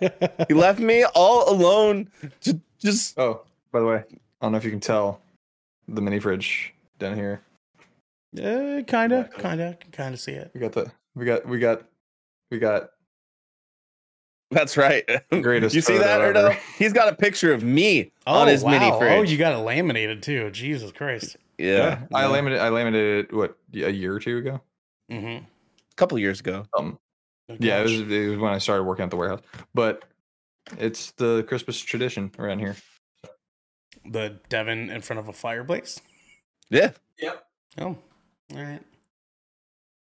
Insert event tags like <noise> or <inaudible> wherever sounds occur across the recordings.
he left me all alone. to Just Oh, by the way, I don't know if you can tell the mini fridge down here. Uh, kind of, kind of, can kind of see it. We got the we got we got we got that's right. Greatest you see that or no? He's got a picture of me Oh, on his wow. mini fridge. Oh, you got it laminated too. Jesus Christ. yeah. I laminated I laminated it what a year or two ago. Mm-hmm. a couple years ago. Um, yeah, it was, it was when I started working at the warehouse. But it's the Christmas tradition around here. the Devon in front of a fireplace. Yeah. Yep. Oh, all right.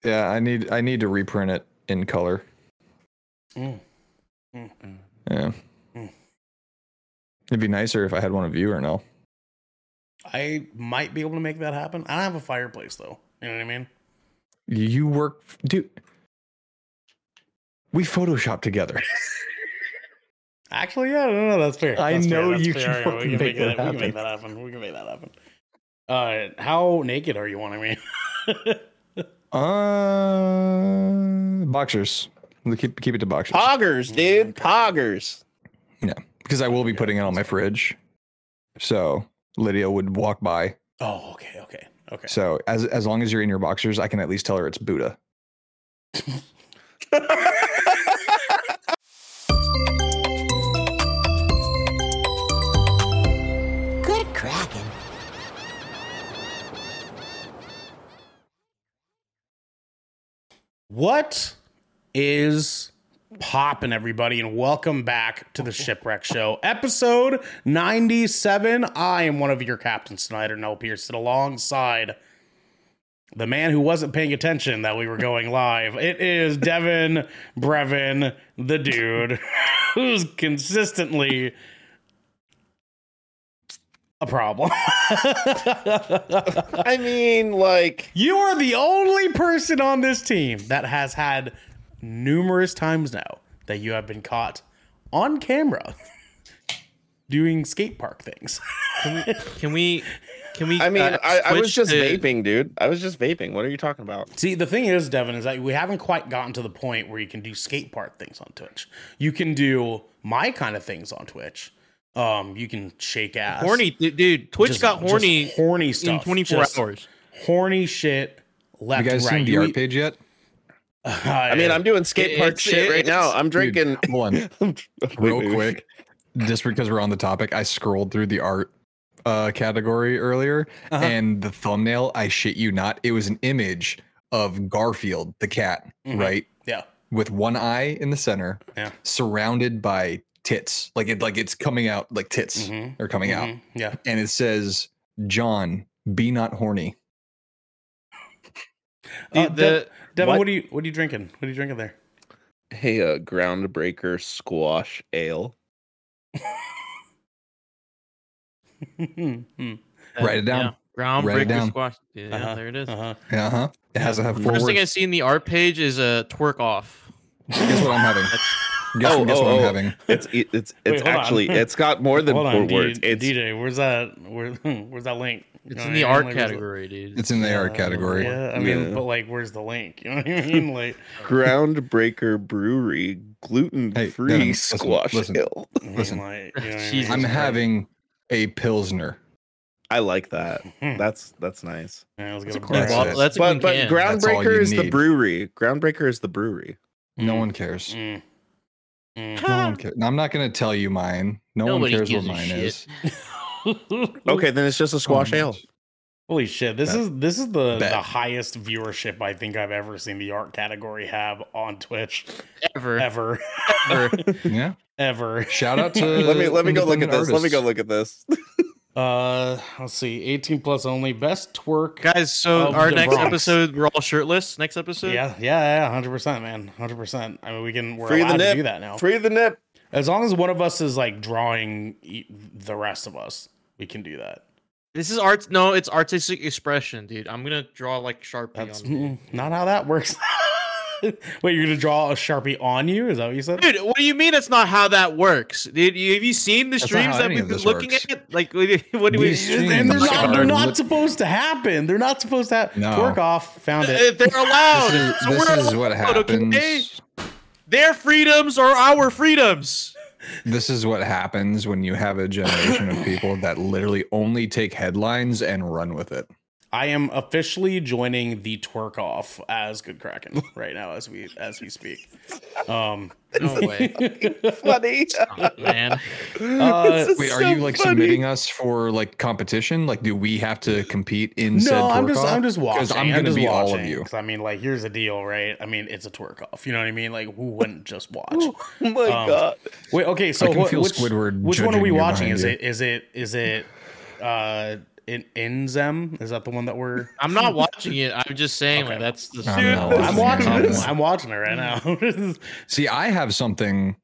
Yeah, I need I need to reprint it in color. Mm. Yeah. Mm. It'd be nicer if I had one of you or no. I might be able to make that happen. I don't have a fireplace though. You know what I mean? You work, dude. We Photoshop together. Actually, yeah, no, no, that's fair. I That's fair, know that's you fair. can Yeah, we fucking can make that, that We can make that happen. We can make that happen. Uh, how naked are you wanting me? <laughs> Uh, boxers. We'll Keep keep it to boxers. Poggers, dude. Poggers. Yeah, because I will be putting it on my fridge. So Lydia would walk by. oh, okay, okay, okay. So as as long as you're in your boxers, I can at least tell her it's Buddha. <laughs> What is poppin', everybody, and welcome back to the Shipwreck Show, episode 97. I am one of your captains tonight, Noel Pearson, alongside the man who wasn't paying attention that we were going live. It is Devin Brevin, the dude <laughs> who's consistently a problem. <laughs> I mean, like, You are the only person on this team that has had numerous times now that you have been caught on camera <laughs> doing skate park things. Can we? Can we? I mean, uh, I, I was just to- vaping, dude. I was just vaping. What are you talking about? See, the thing is, Devin, is that we haven't quite gotten to the point where you can do skate park things on Twitch. You can do my kind of things on Twitch. Um, you can shake ass. Horny, dude. Twitch Just- got horny horny stuff. in 24 Just hours. Horny shit. Left You guys and right. seen the art page yet? <laughs> I mean, I'm doing skate park shit right now. I'm drinking. <laughs> Hold on, Wait, <laughs> real wait, wait. quick. Just because we're on the topic, I scrolled through the art uh, category earlier, Uh-huh. and the thumbnail, I shit you not, it was an image of Garfield, the cat, Mhm. right, yeah. with one eye in the center, Yeah. surrounded by tits, like it, like it's coming out, like tits Mhm. are coming out, Mhm. Yeah. and it says, "John, be not horny." Uh, Dude, De- the Devin, What? what? are you what are you drinking? What are you drinking there? Hey, uh, groundbreaker squash ale. uh-huh. <laughs> Write it down. Yeah. Groundbreaker down. squash. Yeah, Uh-huh. there it is. Uh-huh. Uh huh. It has to have The words. thing I see in the art page is a twerk off. Guess what I'm having? <laughs> Guess, Oh, guess oh, what I'm oh. having? It's it- it's Wait, it's on. actually it's got <laughs> more than Hold four on, D- words. It's DJ. Where's that? Where, <laughs> where's that link? You It's know in the I mean? art Like, category, dude. It's in the art category. Yeah, I mean, Yeah. but like, where's the link? <laughs> You know what I mean? Like, Groundbreaker Brewery gluten free Devin, listen, squash listen. ale. I Listen. like, you know I Jesus mean? I'm Christ. having a pilsner. I like that. That's that's nice. Yeah, let's get That's a a cool That's bottle. That's a But but can. That's Groundbreaker is the brewery. Groundbreaker is the brewery. No Mm. one cares. Mm. Mm. No one <laughs> cares. I'm not going to tell you mine. No Nobody one cares what mine shit. is. <laughs> Okay, then it's just a squash Oh, ale. Holy shit! This Bet. is this is the Bet. the highest viewership I think I've ever seen the art category have on Twitch Ever. ever, Ever. Yeah. <laughs> ever. Shout out to. let me let me go look at independent this. Let me go look at this. Uh, let's see, 18 plus only, best twerk. Guys, so our next Bronx. episode, we're all shirtless. Next episode? Yeah, yeah, yeah, hundred percent, man, hundred percent. I mean, we can we're Free the allowed to do that now. Free the nip. As long as one of us is like drawing e- the rest of us, we can do that. This is art. No, it's artistic expression, dude. I'm going to draw like Sharpie That's on mm, <laughs> not how that works. <laughs> <laughs> Wait, you're gonna draw a sharpie on you? Is that what you said? Dude, what do you mean it's not how that works? Dude, you, have you seen the That's streams that we've been looking works. at? Like, what do you- do we? And they're not, they're not What- supposed to happen. They're not supposed to happen. No. Twerk off. Found it. They're allowed. This is, so this we're is what allowed, okay? happens. Their freedoms are our freedoms. This is what happens when you have a generation of people that literally only take headlines and run with it. I am officially joining the twerk off as Good Kraken <laughs> right now as we as we speak. Um, No <laughs> way, Funny. Stop, man. <laughs> uh, Wait, are so you like funny. submitting us for like competition? Like, do we have to compete in said no, I'm just off? I'm just watching. I'm I'm gonna just be all of watching, you. 'cause I mean, like, here's the deal, right? I mean, it's a twerk off. You know what I mean? Like, who wouldn't just watch? Oh my Um, god. Wait, okay, so I can wh- feel which, Squidward which one are we watching? Is you. it is it is it uh in Inzem? Is that the one that we're <laughs> I'm not watching it. I'm just saying Okay. like that's the. I'm Dude, I'm watching it. I'm watching it right now. <laughs> See, I have something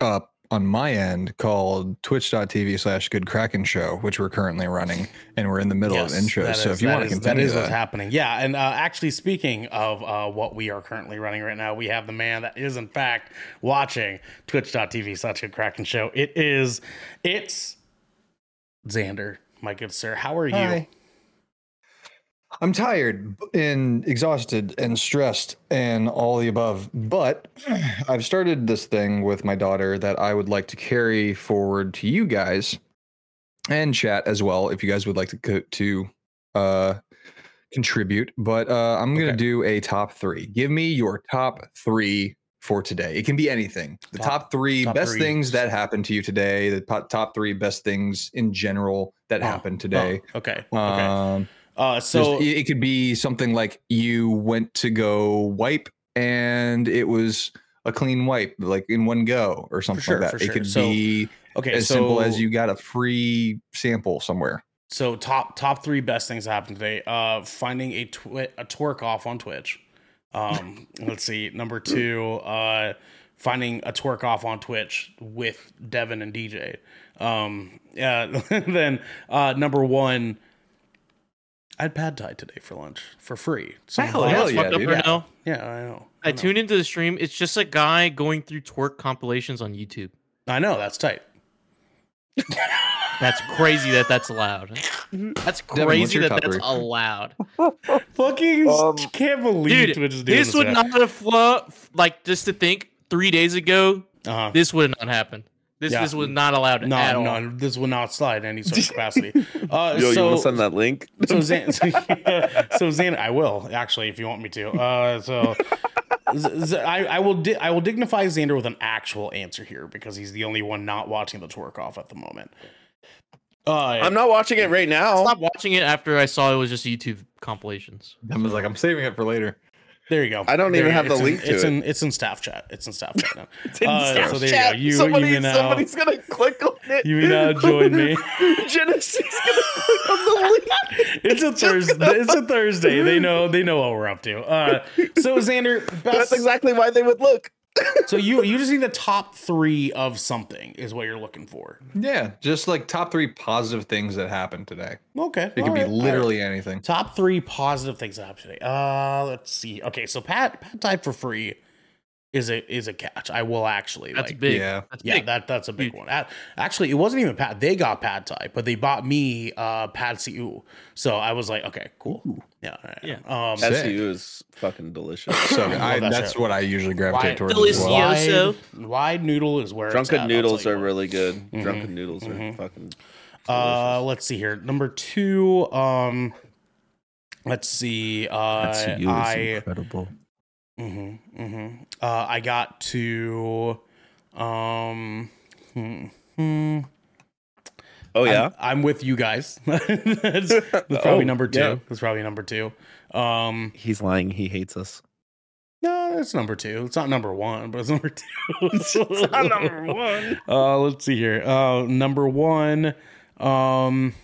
up on my end called twitch.tv slash good kraken show, which we're currently running, and we're in the middle of Yes, intros. that So is- if you that want to is- continue that is that, what's happening. Yeah, and uh, actually, speaking of uh, what we are currently running right now, we have the man that is in fact watching twitch.tv slash a Kraken show. It is, it's Xander, my good sir. How are you? Hi. I'm tired and exhausted and stressed and all the above. But <clears throat> I've started this thing with my daughter that I would like to carry forward to you guys and chat as well if you guys would like to co- to uh contribute. But uh I'm going to Okay. do a top 3. Give me your top 3 for today. It can be anything. The Top- top, 3 top best three. things that happened to you today, the top 3 best things in general that Oh, happened today. Oh, okay. Okay. Um Uh, so it could be something like you went to go wipe and it was a clean wipe, like in one go or something sure, like that. sure. It could So, be okay, as so, simple as you got a free sample somewhere. So top top three best things that happened today. Uh, finding a twi- a twerk off on Twitch. Um, <laughs> let's see. Number two, uh, finding a twerk off on Twitch with Devin and DJ. Um, yeah. <laughs> then uh, number one, I had pad thai today for lunch for free. So Hell, hell What's yeah, fucked up dude. right now? yeah, I know. I know. tuned into the stream. It's just a guy going through twerk compilations on YouTube. I know that's tight. That's crazy that that's allowed. <laughs> That's crazy your that that's three? allowed. <laughs> Fucking Um, can't believe Dude, Twitch is doing this this. would not have flo- like just to think three days ago, Uh-huh. this would not happen. This Yeah. this was not allowed No, at all. no, this will not slide in any sort of <laughs> capacity. Uh, Yo, you so, want to send that link? so Zan, so, <laughs> so Zan, I will actually, if you want me to. Uh, so Z- Z- I, I will, di- I will dignify Xander with an actual answer here because he's the only one not watching the twerk off at the moment. Uh, I'm not watching it right now. Stop watching it after I saw it was just YouTube compilations. I was like, I'm saving it for later. There you go. I don't There even have the it's in- link to it's it. In, it's in staff chat. It's in staff chat now. <laughs> It's in Uh, Staff so there chat. you go. You, Somebody, you now, somebody's gonna click on it. you may now <laughs> join me. Jenesy's gonna click on the link. <laughs> It's a Thursday. It's a Thursday. They know. They know what we're up to. Uh, so Xander, best, That's exactly why they would look. So you you just need the top three of something is what you're looking for. Yeah, just like top three positive things that happened today. Okay, It could all be right, all right. literally anything. top three positive things that happened today. Uh, let's see. Okay, so Pat Pat type for free is a is a catch. I will actually That's like. big. yeah. That's Yeah, big. that that's a big Huge. one. Actually, it wasn't even Pat. They got Pad Thai, but they bought me uh Pad See Ew. So I was like, okay, cool. Yeah, all right. Yeah. Um, Sick. SCU is fucking delicious. <coughs> So love I, that that's shit. what I usually gravitate Why- towards as well. Delicioso. wide, wide noodle is where it's Drunken at, noodles tell are really good. Mhm. Drunken noodles are Mhm. fucking. Uh, let's see here. Number two. Um, let's see. Uh, I incredible. Hmm Mm-hmm. Uh, I got to. Um. hmm, hmm. oh yeah. I'm, I'm with you guys. <laughs> that's, that's probably Oh, number two. yeah. That's probably number two. Um, He's lying. He hates us. no, it's number two. It's not number one, but it's number two. <laughs> It's not number one. Uh, let's see here. Uh, number one. Um,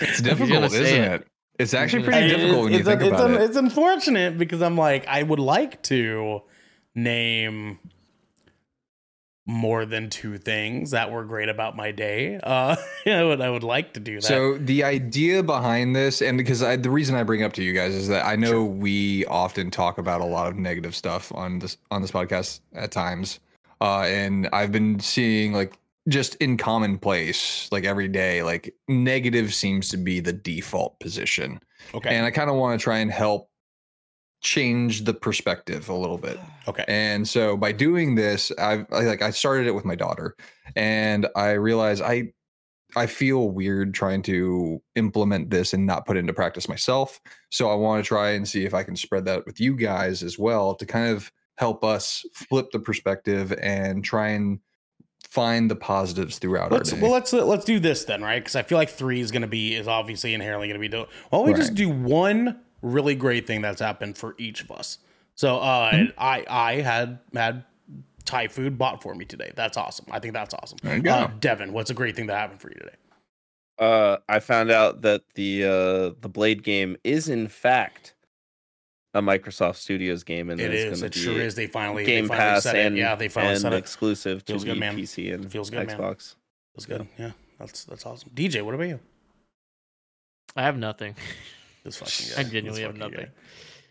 It's difficult, isn't it. it? It's actually pretty say it. difficult when you it's, think it's, about un- it. it's unfortunate because I'm like, I would like to name more than two things that were great about my day. Uh, <laughs> I would, I would like to do that. So the idea behind this, and because I, the reason I bring it up to you guys is that I know we often talk about a lot of negative stuff on this on this podcast at times, uh, and I've been seeing like just in commonplace, like every day, like negative seems to be the default position. Okay. And I kind of want to try and help change the perspective a little bit. okay. And so by doing this, I've I, like I started it with my daughter, and I realized I I feel weird trying to implement this and not put it into practice myself. So I want to try and see if I can spread that with you guys as well to kind of help us flip the perspective and try and find the positives throughout Let's our day. well let's let's do this then, right? Because I feel like three is going to be is obviously inherently going to be. Do- Why don't we just do one really great thing that's happened for each of us? So uh, Mm-hmm. I I had had Thai food bought for me today. That's awesome. I think that's awesome. There you go. Uh, Devin, what's a great thing that happened for you today? Uh, I found out that the uh the Blade game is in fact a Microsoft Studios game, and it's is. gonna It be sure is. They finally Game they finally Pass said and it. Yeah, they finally and said it. exclusive to Feels good, the man. PC and Feels good, man. Xbox. That's good. Yeah, that's that's awesome. DJ, what about you? I have nothing. This fucking <laughs> guy. I genuinely have nothing. guy.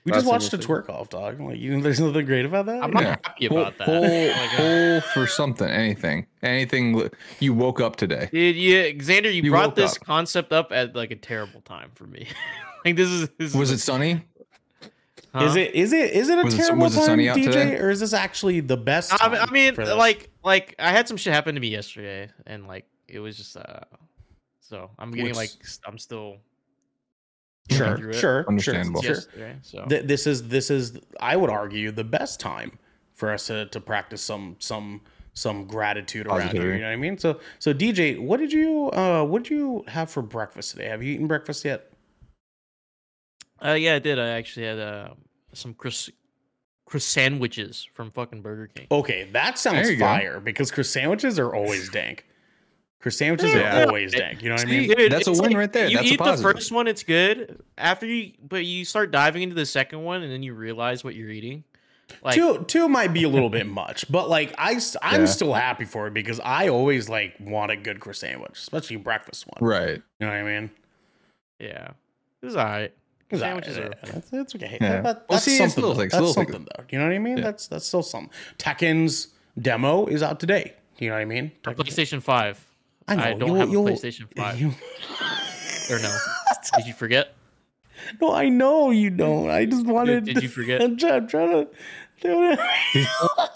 We That's just watched a interesting. twerk off, dog. Like you, there's nothing great about that. I'm not Yeah. happy pull, about that. pull, Like, pull for something, anything, anything. You woke up today. Dude, yeah, Xander, you, You brought this up. concept up at like a terrible time for me. <laughs> like this is, this Was is it sunny? Huh? Is it is it is it a Was it- terrible was it time, DJ, today? or is this actually the best? I mean, time I mean for this? like like I had some shit happen to me yesterday, and like it was just uh, so I'm getting Which- like I'm still sure, through it. sure, Understandable. Sure. So Th- this is this is I would argue the best time for us to, to practice some some some gratitude around here. You know what I mean? So so DJ, what did you uh what did you have for breakfast today? Have you eaten breakfast yet? Uh, yeah, I did. I actually had uh, some Chris Croissan'wiches from fucking Burger King. Okay, that sounds There you go. fire because Croissan'wiches are always dank. Croissan'wiches Yeah. are always dank. You know what I mean? Dude, That's a it's win right there. You That's a eat the first one, it's good. After you, but you start diving into the second one, and then you realize what you're eating. Like, two two might be a little bit much, but like I I'm Yeah. still happy for it because I always like want a good Croissan'wich, especially breakfast one. Right. You know what I mean? yeah, it was alright. It's Sandwiches alright, are yeah, That's, that's okay. Yeah. That- Well, that's see, something. little though. things, That's little things. something though. You know what I mean? Yeah. That's that's still something. Tekken's demo is out today. You know what I mean? Tekken's- PlayStation Five. I know. I don't you'll- have a you'll- PlayStation Five. you- <laughs> or no? <laughs> Did you forget? no, I know you don't. I just wanted. did you forget? <laughs> I'm trying, I'm trying to.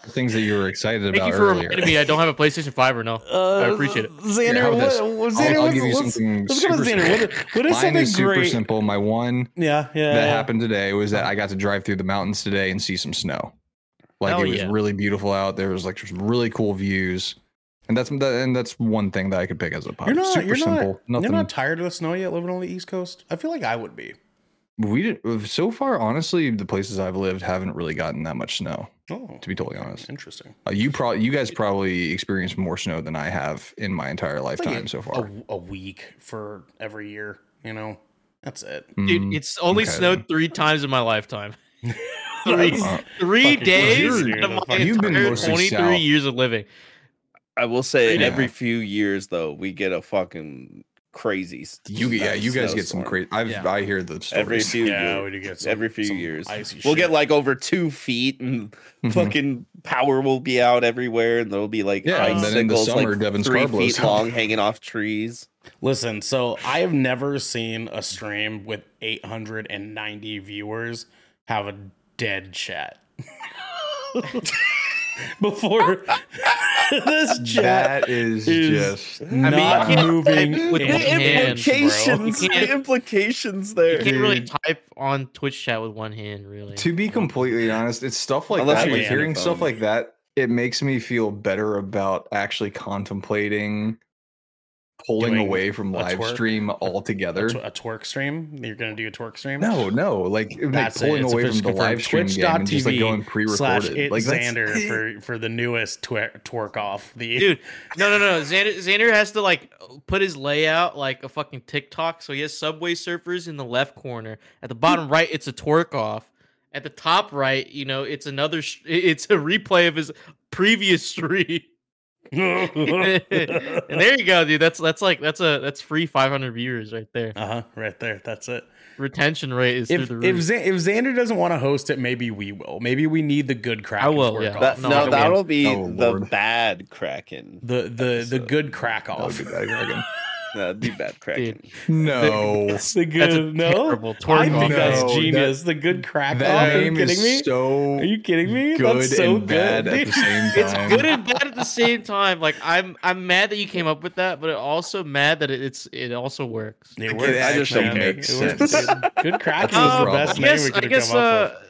Things that you were excited Thank about you for earlier. reminding me. I don't have a PlayStation Five or no. Uh, I appreciate it. Xander, Here, how about what, this? what, I'll- I'll give you something Let's go to super Xander. What, what is Mine something is super great? simple. My one Yeah, yeah. that yeah. happened today was that I got to drive through the mountains today and see some snow. Like Hell it was yeah. really beautiful out. There was like some really cool views, and that's that, and that's one thing that I could pick as a You're not. Super You're simple. not. Nothing. You're not tired of the snow yet, living on the East Coast. I feel like I would be. We did so far. Honestly, the places I've lived haven't really gotten that much snow. Oh, To be totally honest, interesting. uh, you probably you guys probably experienced more snow than I have in my entire It's like lifetime a- so far. A, a week for every year. You know, that's it. Dude, Mm, it's only okay, snowed then. three times in my lifetime. <laughs> <laughs> three, Uh, three days crazy, of my You've been entire mostly 23 south. years of living. I will say Yeah. every few years though we get a fucking crazy. s- you yeah, you guys get some crazy. I've Yeah. I hear the stories. every few Yeah, years. we get some, every few years. we'll shit. get like over two feet, and Mhm. fucking power will be out everywhere, and there'll be like Yeah, and then in the icicles summer, like Devin three Scarborough's feet long hanging off trees. Listen, so I have never seen a stream with 890 viewers have a dead chat. <laughs> <laughs> Before <laughs> this chat That is, is just not you can't moving with in one hand, inch, bro. implications, You can't- implications You there. can't really type on Twitch chat with one hand, really. To be completely honest, it's stuff like Unless that. Like hearing stuff like that, it makes me feel better about actually contemplating pulling away from live twerk? stream A, altogether. tw- a twerk stream? You're gonna do a twerk stream? No, no, like, like That's it. pulling away from the live stream confirmed. game and just like going pre-recorded. it Like Xander <laughs> for for the newest twer- twerk off. The Dude, no, no, no. Xander, Xander has to like put his layout like a fucking TikTok. So he has Subway Surfers in the left corner. At the bottom hmm. right, it's a twerk off. At the top right, you know, it's another. sh- It's a replay of his previous <laughs> stream. <laughs> and there you go, dude. That's that's like that's a that's free 500 viewers right there. Uh huh. Right there. That's it. Retention rate is If through the if, roof. Z- if Xander doesn't want to host it, maybe we will. Maybe we need the good crack. I will, yeah. That, No, no, that'll be Oh, the Lord. bad Kraken. The the the good crack off. <laughs> be. That'd be bad Kraken. No. The good That's a no. terrible I twerk think that's No, genius. the good crack off. That Are you kidding me? so Are you kidding me? good that's so and bad good. at the same It's good and bad at the same time. Like I'm, I'm mad that you came up with that, but also mad that it, it's it also works. It It works. actually man. makes It works, sense. Good crack That's was the the best I name we could have guess come uh, up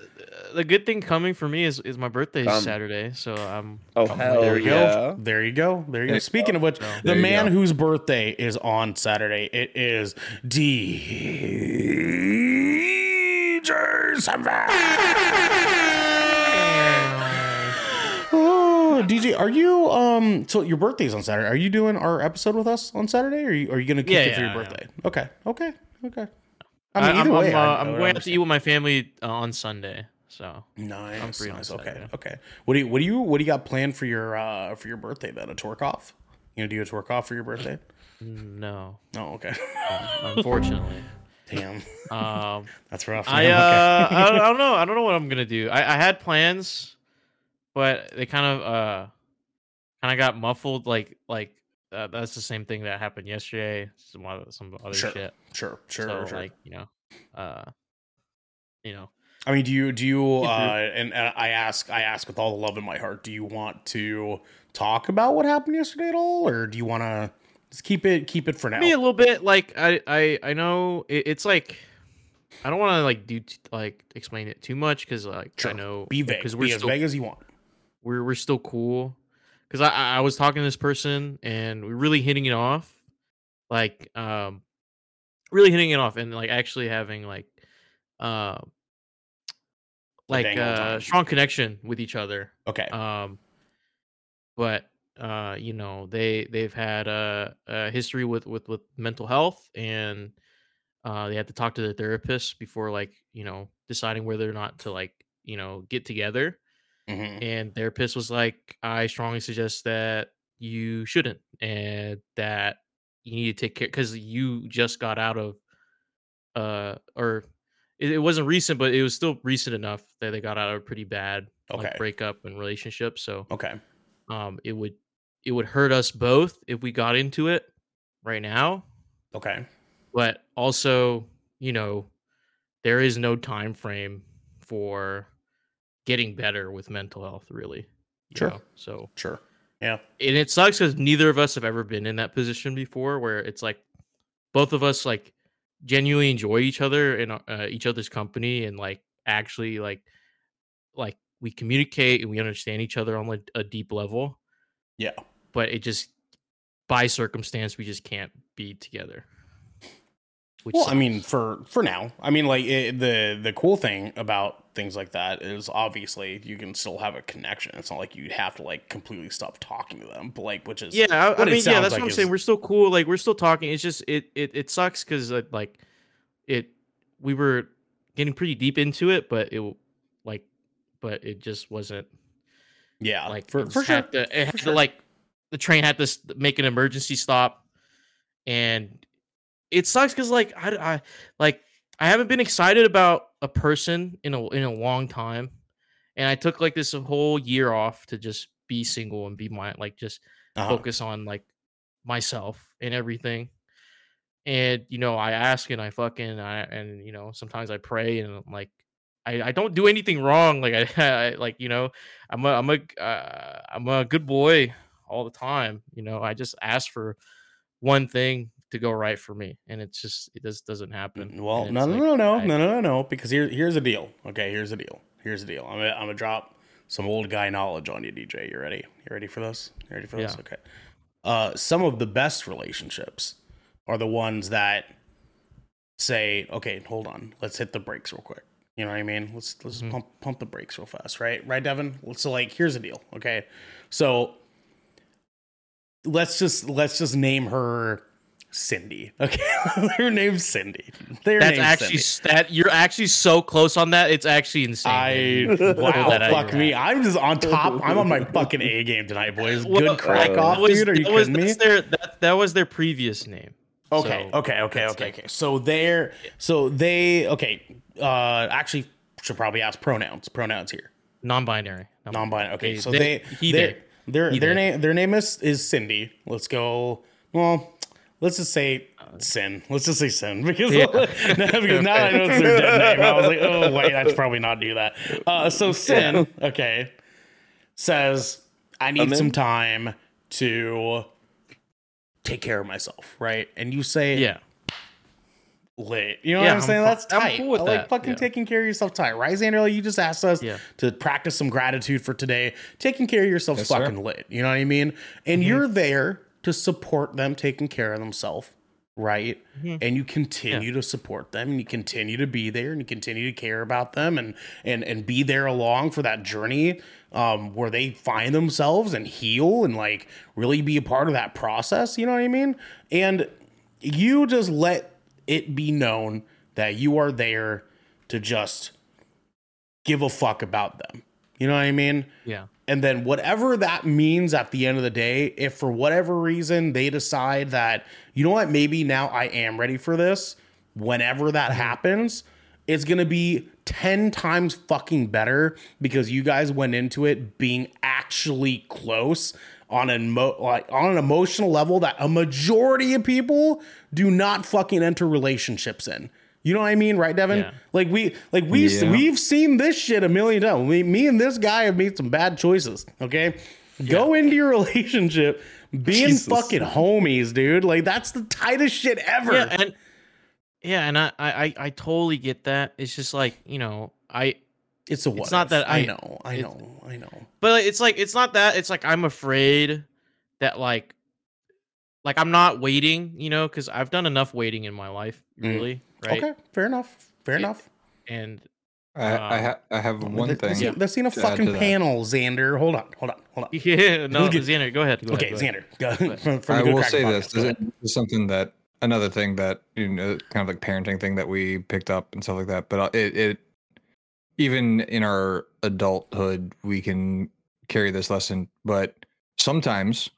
the good thing coming for me is is my birthday is Um, Saturday, so I'm. Oh with. hell There you yeah! go. There you go. There you go. Speaking of which, the There you man go. whose birthday is on Saturday, it is DJ Samvan. <laughs> Oh, DJ, are you um? So your birthday's on Saturday. Are you doing our episode with us on Saturday? Or are you, are you gonna kick Yeah, it for yeah, your I birthday? Okay, okay, okay. I I mean, either am way, I'm, uh, I- I I'm would going out to eat understand. with my family uh, on Sunday. So Nice, nice. Okay, okay. What do you what do you what do you got planned for your uh for your birthday then? A twerk off? You gonna do a twerk off for your birthday? <laughs> no, Oh, okay. unfortunately. Damn, um, <laughs> that's rough. I uh, Okay. I, don't, I don't <laughs> know. I don't know what I'm gonna do. I, I had plans, but they kind of uh, kind of got muffled. Like like uh, that's the same thing that happened yesterday. Some other some other Sure, shit. sure, sure, so sure. like you know, uh, you know, I mean, do you do you uh and, and I ask I ask with all the love in my heart, do you want to talk about what happened yesterday at all, or do you want to just keep it keep it for now? me a little bit. Like I I I know it, it's like. I don't want to like do t- like explain it too much because like Sure. I know Be vague. because we're as still vague as you want. we're we're still cool because I I I was talking to this person and we're really hitting it off, like um, really hitting it off and like actually having like uh, like uh strong connection with each other. Okay. Um, but uh, you know they they've had a, a history with with with mental health and uh they had to talk to their therapist before like you know deciding whether or not to like you know get together Mhm. and therapist was like i strongly suggest that you shouldn't and that you need to take care because you just got out of uh or it, it wasn't recent but it was still recent enough that they got out of a pretty bad Okay. like breakup and relationship so Okay. um it would it would hurt us both if we got into it right now Okay. but also you know there is no time frame for getting better with mental health really Sure. know? so Sure. Yeah. and it sucks because neither of us have ever been in that position before where it's like both of us like genuinely enjoy each other and uh, each other's company and like actually like like we communicate and we understand each other on like a deep level. Yeah. but it just by circumstance we just can't be together. Which well, I mean, for for now, I mean, like it, the the cool thing about things like that is obviously you can still have a connection. It's not like you have to like completely stop talking to them, but like which is yeah i, I mean yeah that's like what i'm is- saying we're still cool like we're still talking it's just it it, it sucks because uh, like it we were getting pretty deep into it but it like but it just wasn't yeah, like for for sure. had to, it had For to sure. like the train had to make an emergency stop and it sucks because like I, I like i haven't been excited about a person in a in a long time and i took like this whole year off to just be single and be my like just Uh-huh. focus on like myself and everything and you know i ask and i fucking i and you know sometimes i pray and like I, I don't do anything wrong like <laughs> I, I like you know i'm a i'm a uh, i'm a good boy all the time you know i just ask for one thing to go right for me and it's just it just doesn't happen Well, no, no, like, no, no, I- no, no, no, no. Because here, here's the deal. Okay, here's the deal. Here's the deal. I'm gonna, I'm gonna drop some old guy knowledge on you, DJ. You ready? You ready for this? You ready for this? Okay. Uh, some of the best relationships are the ones that say, "Okay, hold on, let's hit the brakes real quick." You know what I mean? Let's let's Mhm. pump pump the brakes real fast, right? Right, Devin. So like, here's the deal. Okay, so let's just let's just name her Cindy. <laughs> Okay, their name's Cindy. Their That's actually Cindy. that you're actually so close on that. It's actually insane. I man. You pulled wow, that fuck me. I'm just on top. I'm on my fucking A game tonight, boys. Well, Good crack uh, off, that was, dude. Are you that was, kidding me? their that, that was their previous name. Okay, So, okay, okay, okay, okay. So they're so they okay. Uh, actually, should probably ask pronouns. Pronouns here. Non-binary. Non-binary. Okay, so they- they, he, their they. their He, their name their name is is Cindy. Let's go. Well, let's just say Sin. Let's just say Sin <laughs> because Yeah. <laughs> because now I know it's their dead name. I was like, oh wait, I should probably not do that. Uh, so Sin, okay, says I need I'm some time to take care of myself, right? And you say, Yeah. lit. You know Yeah, what I'm I'm saying? fu- That's I'm tight. cool with I like that. fucking Yeah. taking care of yourself tight. Right, Xander? Like, You just asked us Yeah. to practice some gratitude for today. Taking care of yourself Yes, sir. fucking lit. You know what I mean? And Mm-hmm. you're there to support them taking care of themselves. Right. Mhm. And you continue to support them and you continue to be there and you continue to care about them and and and be there along for that journey um where they find themselves and heal and like really be a part of that process. You know what I mean? And you just let it be known that you are there to just give a fuck about them. You know what I mean? Yeah. And then whatever that means at the end of the day, if for whatever reason they decide that, you know what, maybe now I am ready for this, whenever that mm-hmm. happens, it's going to be 10 times fucking better because you guys went into it being actually close on an emo- like on an emotional level that a majority of people do not fucking enter relationships in. You know what I mean, right, Devin? Yeah. Like we, like we, Yeah. we've seen this shit a million times. We, me and this guy have made some bad choices. Okay, go into your <laughs> relationship being Jesus. fucking homies, dude. Like that's the tightest shit ever. Yeah, and yeah, and I, I I- I totally get that. It's just like you know I, it's a. What It's not that I I- know, I know, I know. but it's like it's not that. It's like I'm afraid that like, like I'm not waiting, you know, because I've done enough waiting in my life, Mm. really, right? Okay, fair enough. Fair Yeah. enough. And I, I, Um, ha- I have one Let's- thing. Let's, let's see a fucking to that. panel, Xander. Hold on, hold on, hold on. <laughs> yeah, no, Look at- Xander, go ahead. Go Okay, ahead, go. Xander. Go, ahead. <laughs> from, from I the Good will say podcast, this. This is something that another thing that you know, kind of like parenting thing that we picked up and stuff like that. But uh, it, it even in our adulthood, we can carry this lesson. But sometimes,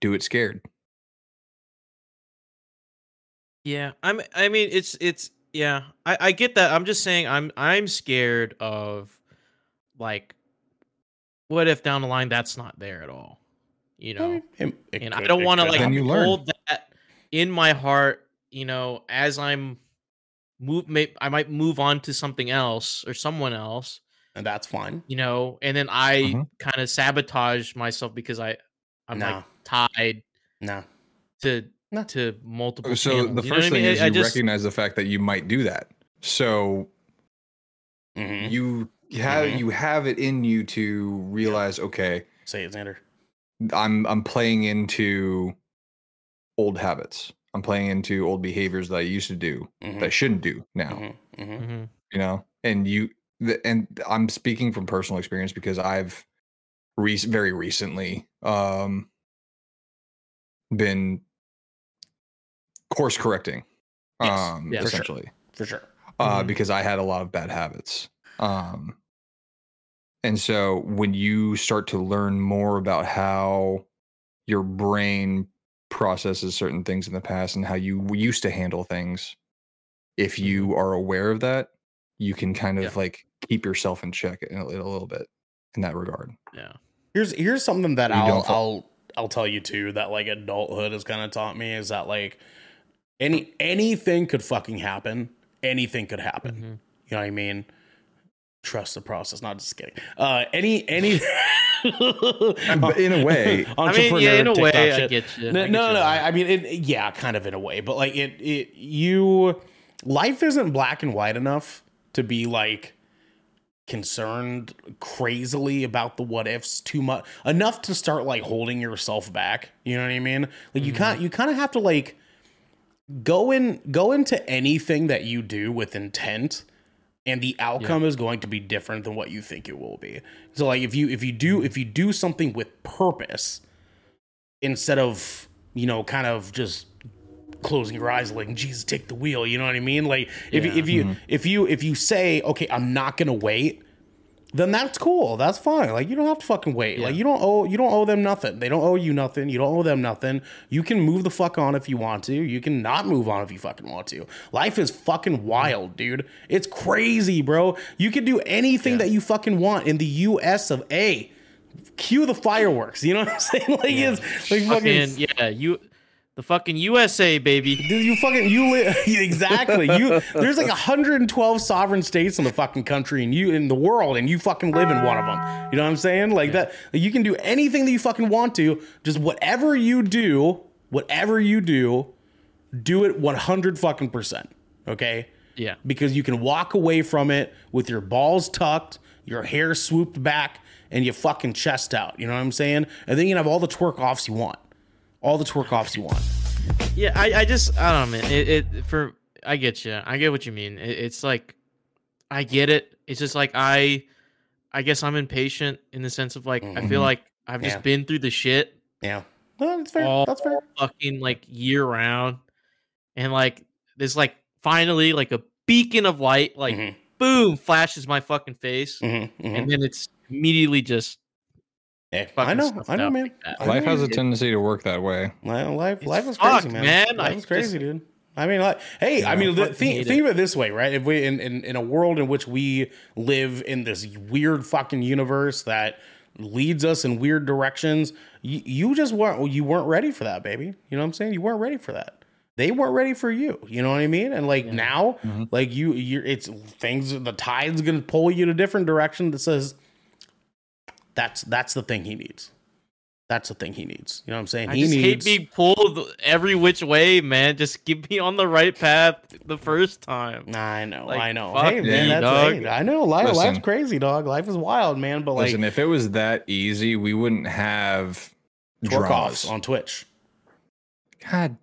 do it scared. Yeah, I'm. I mean, it's it's. Yeah, I I get that. I'm just saying, I'm I'm scared of, like, what if down the line that's not there at all, you know? It- it and I don't want to like Then happen. you learn. hold that in my heart, you know, as I'm move. May, I might move on to something else or someone else, and that's fine. you know, and then I Mhm. kind of sabotage myself because I I'm No. like tied No, to not to multiple. So channels, the you know what first I thing mean? is I- I you just- recognize the fact that you might do that. So Mhm. you have Mhm. you have it in you to realize, okay, say it, Xander. I'm I'm playing into old habits. I'm playing into old behaviors that I used to do Mhm, that I shouldn't do now. mhm, mhm. Mhm. You know, and you the, and I'm speaking from personal experience because I've re- very recently um been course correcting Yes, um yeah, for sure. essentially for sure. uh, Mhm. because I had a lot of bad habits. Um, and so when you start to learn more about how your brain processes certain things in the past and how you used to handle things, if you are aware of that, you can kind of Yeah. like keep yourself in check in a, in a little bit in that regard. Yeah. Here's here's something that You I'll I'll I'll tell you too that like adulthood has kind of taught me is that like any anything could fucking happen. Anything could happen. Mhm. You know what I mean? Trust the process. Not just kidding. Uh, any any. <laughs> In a way- <laughs> I mean, yeah, in a entrepreneur way, TikTok I get you. No, I get no, you no. I. I mean, it, yeah, kind of in a way, but like it, it, you, life isn't black and white enough to be like concerned crazily about the what ifs too much enough to start like holding yourself back. You know what I mean? Like you mm-hmm. can't, you kind of have to like go in, go into anything that you do with intent. And the outcome is going to be different than what you think it will be. So, like, if you if you do if you do something with purpose, instead of you know, kind of just closing your eyes like Jesus take the wheel, you know what I mean? Like if Yeah. if you mm-hmm. if you if you say, "Okay, I'm not to wait," then that's cool. That's fine. Like you don't have to fucking wait. Like you don't owe you don't owe them nothing. They don't owe you nothing. You don't owe them nothing. You can move the fuck on if you want to. You can not move on if you fucking want to. Life is fucking mm-hmm. wild, dude. It's crazy, bro. You can do anything that you fucking want in the US of A. Cue the fireworks. You know what I'm saying? <laughs> Like it's like fucking, Fucking yeah, you, the fucking USA baby. Dude, you fucking you live <laughs> exactly. You there's like 112 sovereign states in the fucking country and you in the world and you fucking live in one of them. You know what I'm saying? Like that like you can do anything that you fucking want to. Just whatever you do, whatever you do, do it 100 fucking percent. Okay? Yeah, Because you can walk away from it with your balls tucked, your hair swooped back, and your fucking chest out. You know what I'm saying? And then you can have all the twerk offs you want. All the twerk offs you want. yeah. I, I just I don't know, man. It, it for I get you. I get what you mean. It, it's like I get it. It's just like I, I guess I'm impatient in the sense of like I feel Mhm. like I've just Yeah. been through the shit Yeah. No, that's fair. all That's fair. fucking like year round, and like there's like finally like a beacon of light, like Mhm. boom, flashes my fucking face, Mhm, mhm. and then it's immediately just I know, I know, man. like Life know has a it- tendency to work that way. Well, life, life is fucked, crazy, man. man. Life is crazy, just- <laughs> dude. I mean, like, hey, I mean, the, think, think of it this way, right? If we in, in in a world in which we live in this weird fucking universe that leads us in weird directions, you, you just weren't you weren't ready for that, baby. You know what I'm saying? You weren't ready for that. They weren't ready for you. You know what I mean? And like now, Mhm. like you, you're it's things. The tide's gonna pull you in a different direction that says that's that's the thing he needs. That's the thing he needs. You know what I'm saying? I he just hate needs. being pulled every which way, man. Just keep me on the right path the first time. I know, Like, I know. fuck Hey, man, that's dog. hey, I know. Life, life's crazy, dog. Life is wild, man. But like, Listen, if it was that easy, we wouldn't have draws. on Twitch. God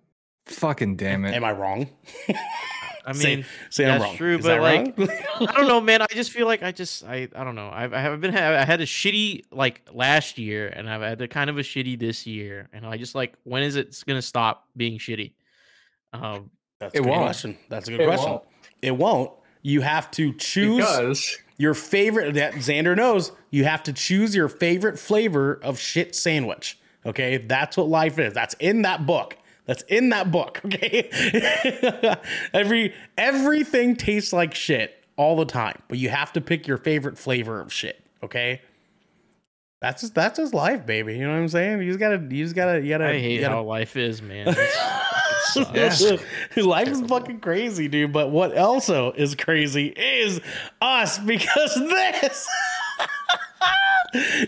fucking damn it. Am I wrong? <laughs> I Say- mean, say I'm that's wrong. true, Is but that like, wrong? <laughs> I don't know, man. I just feel like I just I I don't know. I've I have been I had a shitty like last year, and I've had a kind of a shitty this year, and I just like when is it gonna stop being shitty? Um, That's It a good won't. question. That's a good It question. won't. It won't. You have to choose Because your favorite. That Xander knows. You have to choose your favorite flavor of shit sandwich. Okay, that's what life is. That's in that book. That's in that book. <laughs> Okay, every everything tastes like shit all the time, but you have to pick your favorite flavor of shit. Okay. That's just that's just life, baby. You know what I'm saying? You just gotta, you just gotta, you gotta. I hate gotta, how life is, man. <laughs> <laughs> Life is fucking crazy, dude. But what also is crazy is us because this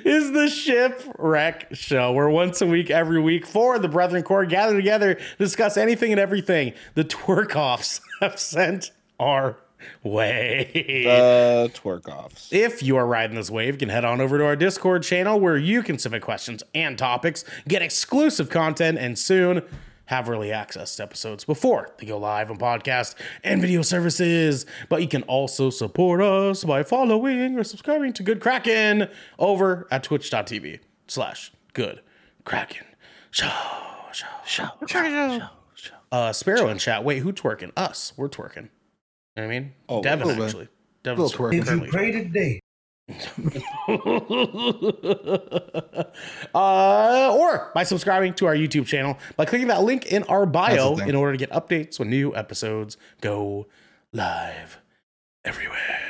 is the Shipwreck Show, where once a week, every week, four of the Brethren Core gather together, discuss anything and everything the twerk offs <laughs> have sent our way. The twerk offs. If you are riding this wave, you can head on over to our Discord channel where you can submit questions and topics, get exclusive content, and soon have early access to episodes before they go live on podcast and video services. But you can also support us by following or subscribing to Good Kraken over at twitch.tv slash good Kraken show. Show, show, show, show. Uh, Sparrow in chat. Wait, who twerking? Us. We're twerking. You know what I mean? Oh, Devin, actually. Devin's Little twerking. currently Pray today. <laughs> uh, or by subscribing to our YouTube channel by clicking that link in our bio in order to get updates when new episodes go live everywhere.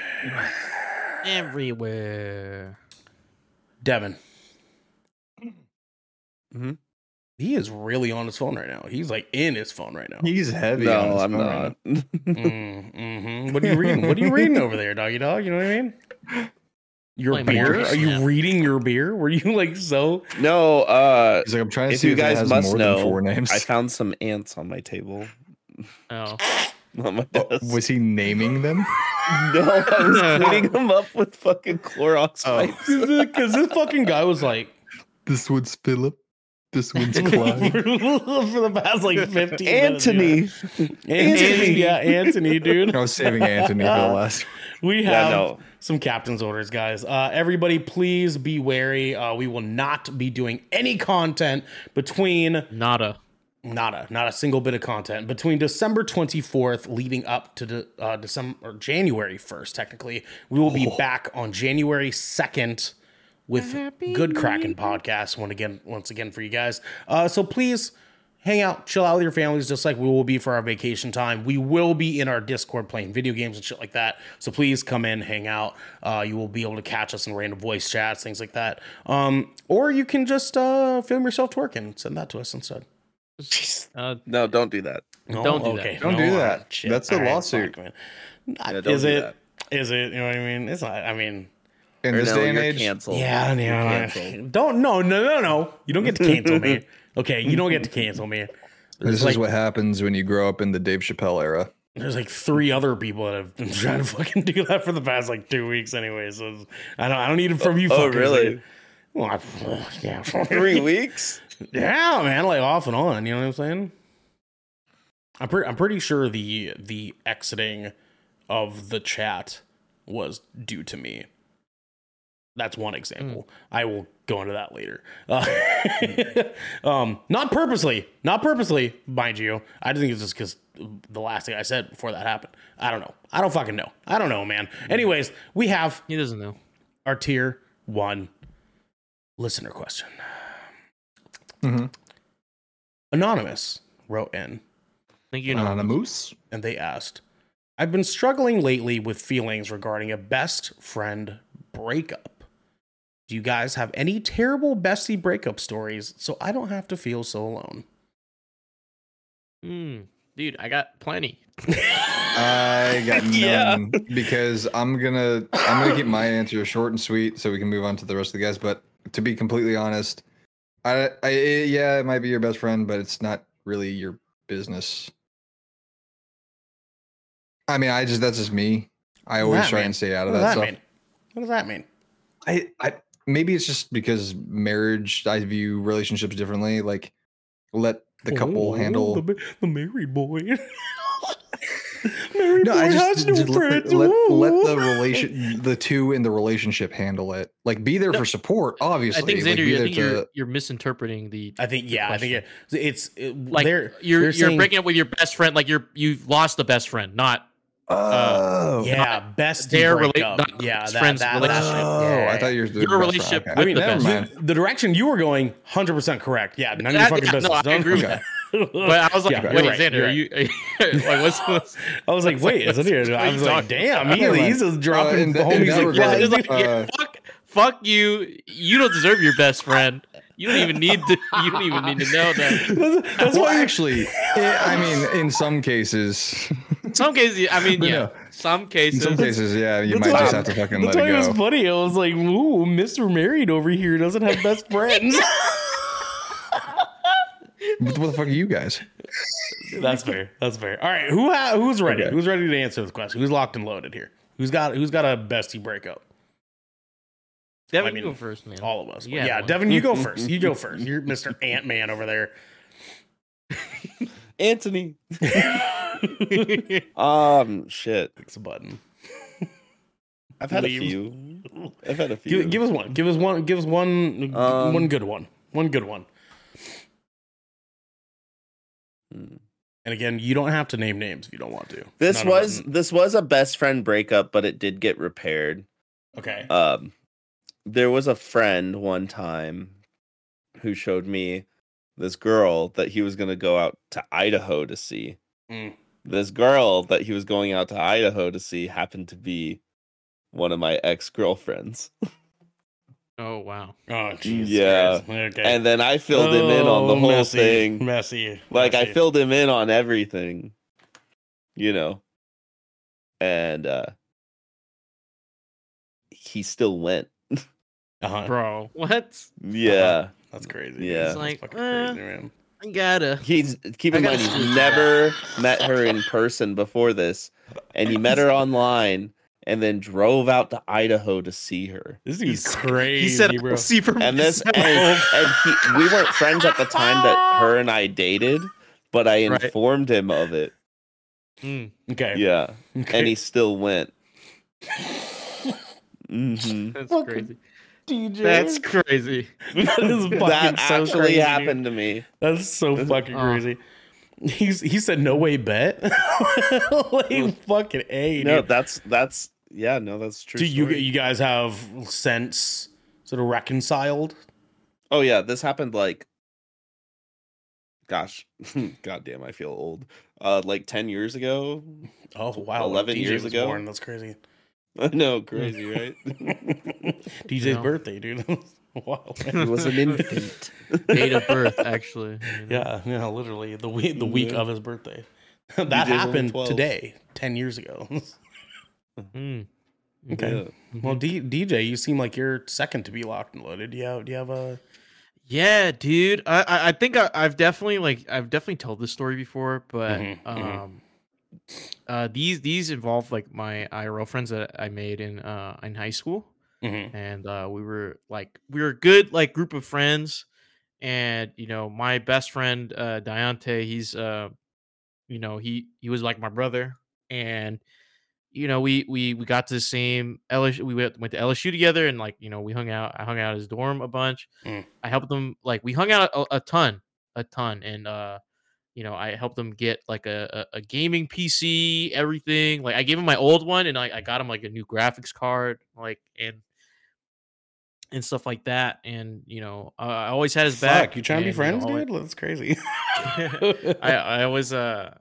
everywhere. Devin. Mm-hmm. He is really on his phone right now. He's like in his phone right now. he's heavy. on No, his I'm phone right not. Mm, mhm. What are you reading? What are you reading over there, doggy dog? You know what I mean? <laughs> Your Playing beer? Minecraft. Are you Yeah. reading your beer? Were you like so? no, uh, He's like, I'm trying to if see you if it guys has must more know, than four names. I found some ants on my table. Oh, <laughs> On my Oh, desk. was he naming them? <laughs> no, I was <laughs> cleaning them up with fucking Clorox Oh. wipes. Because this fucking guy was like, This one's Philip. This <laughs> one's Clyde. for the past like <laughs> 15 minutes, Anthony. yeah. Anthony, yeah, Anthony, dude. I was saving Anthony for the <laughs> last. We Yeah, have no. some captain's orders, guys. Uh, everybody, please be wary. Uh, we will not be doing any content between nada. Not a not a single bit of content between December 24th leading up to de- uh, December or January 1st. Technically, we will be back on January 2nd with Good Kraken podcast. One again, once again for you guys. Uh, so please hang out, chill out with your families, just like we will be for our vacation time. We will be in our Discord playing video games and shit like that. So please come in, hang out. Uh, you will be able to catch us in random voice chats, things like that. Um, or you can just uh, film yourself twerking and send that to us instead. Uh, No, don't do that. No? Don't do that. Don't do that. shit. That's a All right, lawsuit. fuck, man. Yeah, don't is do it? that. Is it? You know what I mean? It's not. I mean, In Or this no, day and you're age, canceled. yeah, You're yeah. canceled. Don't no no no no. You don't get to cancel me. <laughs> Okay, you don't get to cancel me. this There's is what happens when you grow up in the Dave Chappelle era. there's like three other people that have <laughs> been trying to fucking do that for the past like two weeks anyway. So I don't I don't need it from you. Oh, fuckers. really? Well, I, <sighs> yeah, <laughs> Three weeks? Yeah, man, like off and on. You know what I'm saying? I'm pretty. I'm pretty sure the the exiting of the chat was due to me. That's one example. I will go into that later. Uh, <laughs> um, not purposely, not purposely, mind you. I think it's just because the last thing I said before that happened. I don't know. I don't fucking know. I don't know, man. Anyways, we have he doesn't know. our tier one listener question. Mhm. Anonymous wrote in think you know. On and they asked, I've been struggling lately with feelings regarding a best friend breakup. Do you guys have any terrible bestie breakup stories so I don't have to feel so alone? Hmm. dude, I got plenty. I got <laughs> Yeah. none because I'm gonna I'm gonna keep my answer short and sweet so we can move on to the rest of the guys. But to be completely honest, I, I yeah, it might be your best friend, but it's not really your business. I mean, I just that's just me. I always that try mean? and stay out of does that, that stuff. mean? What does that mean? I, I maybe it's just because marriage I view relationships differently. Like let the couple Oh, handle the, the married boy. <laughs> married No, boy I has just no just let, friends. the- let, let the relation, the two in the relationship handle it. Like, be there for support. Obviously, I think like, Xander, be I there think you're you're misinterpreting the. I think yeah, I think it, it's it, like they're you're they're you're saying- breaking up with your best friend. Like you're you've lost the best friend, not Oh, yeah, best their rela- breakup. not yeah, that, friends that, relationship. Oh, yeah, I thought you were the Your best friend. relationship Okay. with I mean, the never mind. the direction you were going, hundred percent correct. Yeah, none of your fucking yeah, business. no, I agree with okay. <laughs> But I was like, Yeah, wait, right, Xander, you're you <laughs> like what's, what's <laughs> I was like, wait, isn't it? I was like, damn, about? he, he's just dropping Uh, in the that- in homies like yeah, regard, like, yeah, uh, fuck, fuck you. You don't deserve your best friend. You don't even need to. <laughs> You don't even need to know that. <laughs> That's, that's well, why actually, eh, I mean, in some cases, <laughs> some cases, I mean, yeah. no. Some in cases, some cases, yeah, you That's might why- just have to fucking let go. That's let why it it was funny. I was like, "Ooh, Mister Married over here doesn't have best friends." What the fuck are you guys? That's fair. That's fair. All right, who ha- who's ready? Okay. Who's ready to answer this question? Who's locked and loaded here? Who's got who's got a bestie breakup? Devin, I mean, you go first, man. All of us. You had yeah, one. Devin, you go <laughs> first. You go first. You're Mister Ant Man over there. <laughs> Anthony. <laughs> Um, shit. Clicks a button. I've had a few. I've had a few. Give, give us one. Give us one. Give us one. Um, one good one. One good one. Hmm. And again, you don't have to name names if you don't want to. This None was this was a best friend breakup, but it did get repaired. okay. Um, there was a friend one time who showed me this girl that he was going to go out to Idaho to see. Mm. This girl that he was going out to Idaho to see happened to be one of my ex girlfriends, Oh wow. Oh, Jesus Yeah. Okay. and then I filled him in on the Oh, whole messy, thing. Messy. Like I filled him in on everything, you know, and uh he still went. Uh-huh. Bro, what? Yeah. That's crazy. Yeah. That's It's like, fucking eh. crazy, man. I gotta. He's keep in mind he's never met her in person before this, and he met her online and then drove out to Idaho to see her. This is crazy. He said, bro. "I'll see for And this and, and he, we weren't friends at the time that <laughs> her and I dated, but I Right. informed him of it. Mm, Okay. Yeah, Okay. and he still went. <laughs> hmm that's crazy. DJ. That's crazy. <laughs> that is fucking that so actually crazy, happened to me. That's so fucking Oh. crazy. He's he said no way bet. <laughs> like fucking a. No, dude. that's that's yeah, no, that's true. Do you story. you guys have since sort of reconciled? Oh yeah, this happened like gosh, <laughs> goddamn, I feel old. Uh like 10 years ago. Oh wow, 11 DJ years ago? Born. That's crazy. <laughs> I know, crazy, right? <laughs> DJ's know. birthday, dude. <laughs> wow. he was an infant. Date of birth, actually. you know? Yeah, yeah, literally the week the week Yeah. of his birthday. that DJ's happened today, ten years ago. Mm. okay. Yeah. Well, D- DJ, you seem like you're second to be locked and loaded. Do you have, do you have a? Yeah, dude. I I, I think I, I've definitely like I've definitely told this story before, but Mhm, mhm. um, uh, these these involve like my IRL friends that I made in uh in high school, Mhm. and uh, we were like we were a good like group of friends, and you know my best friend uh Diante, he's uh, you know he he was like my brother, and you know we we we got to the same LSU we went, went to LSU together and like you know we hung out I hung out at his dorm a bunch. Mm. I helped them like we hung out a, a ton, a ton and uh you know I helped him get like a, a, a gaming PC, everything. Like I gave him my old one and I, I got him like a new graphics card like and and stuff like that and you know uh, I always had his back. You trying to be and, you know, friends, always- dude? That's crazy. <laughs> I, I always uh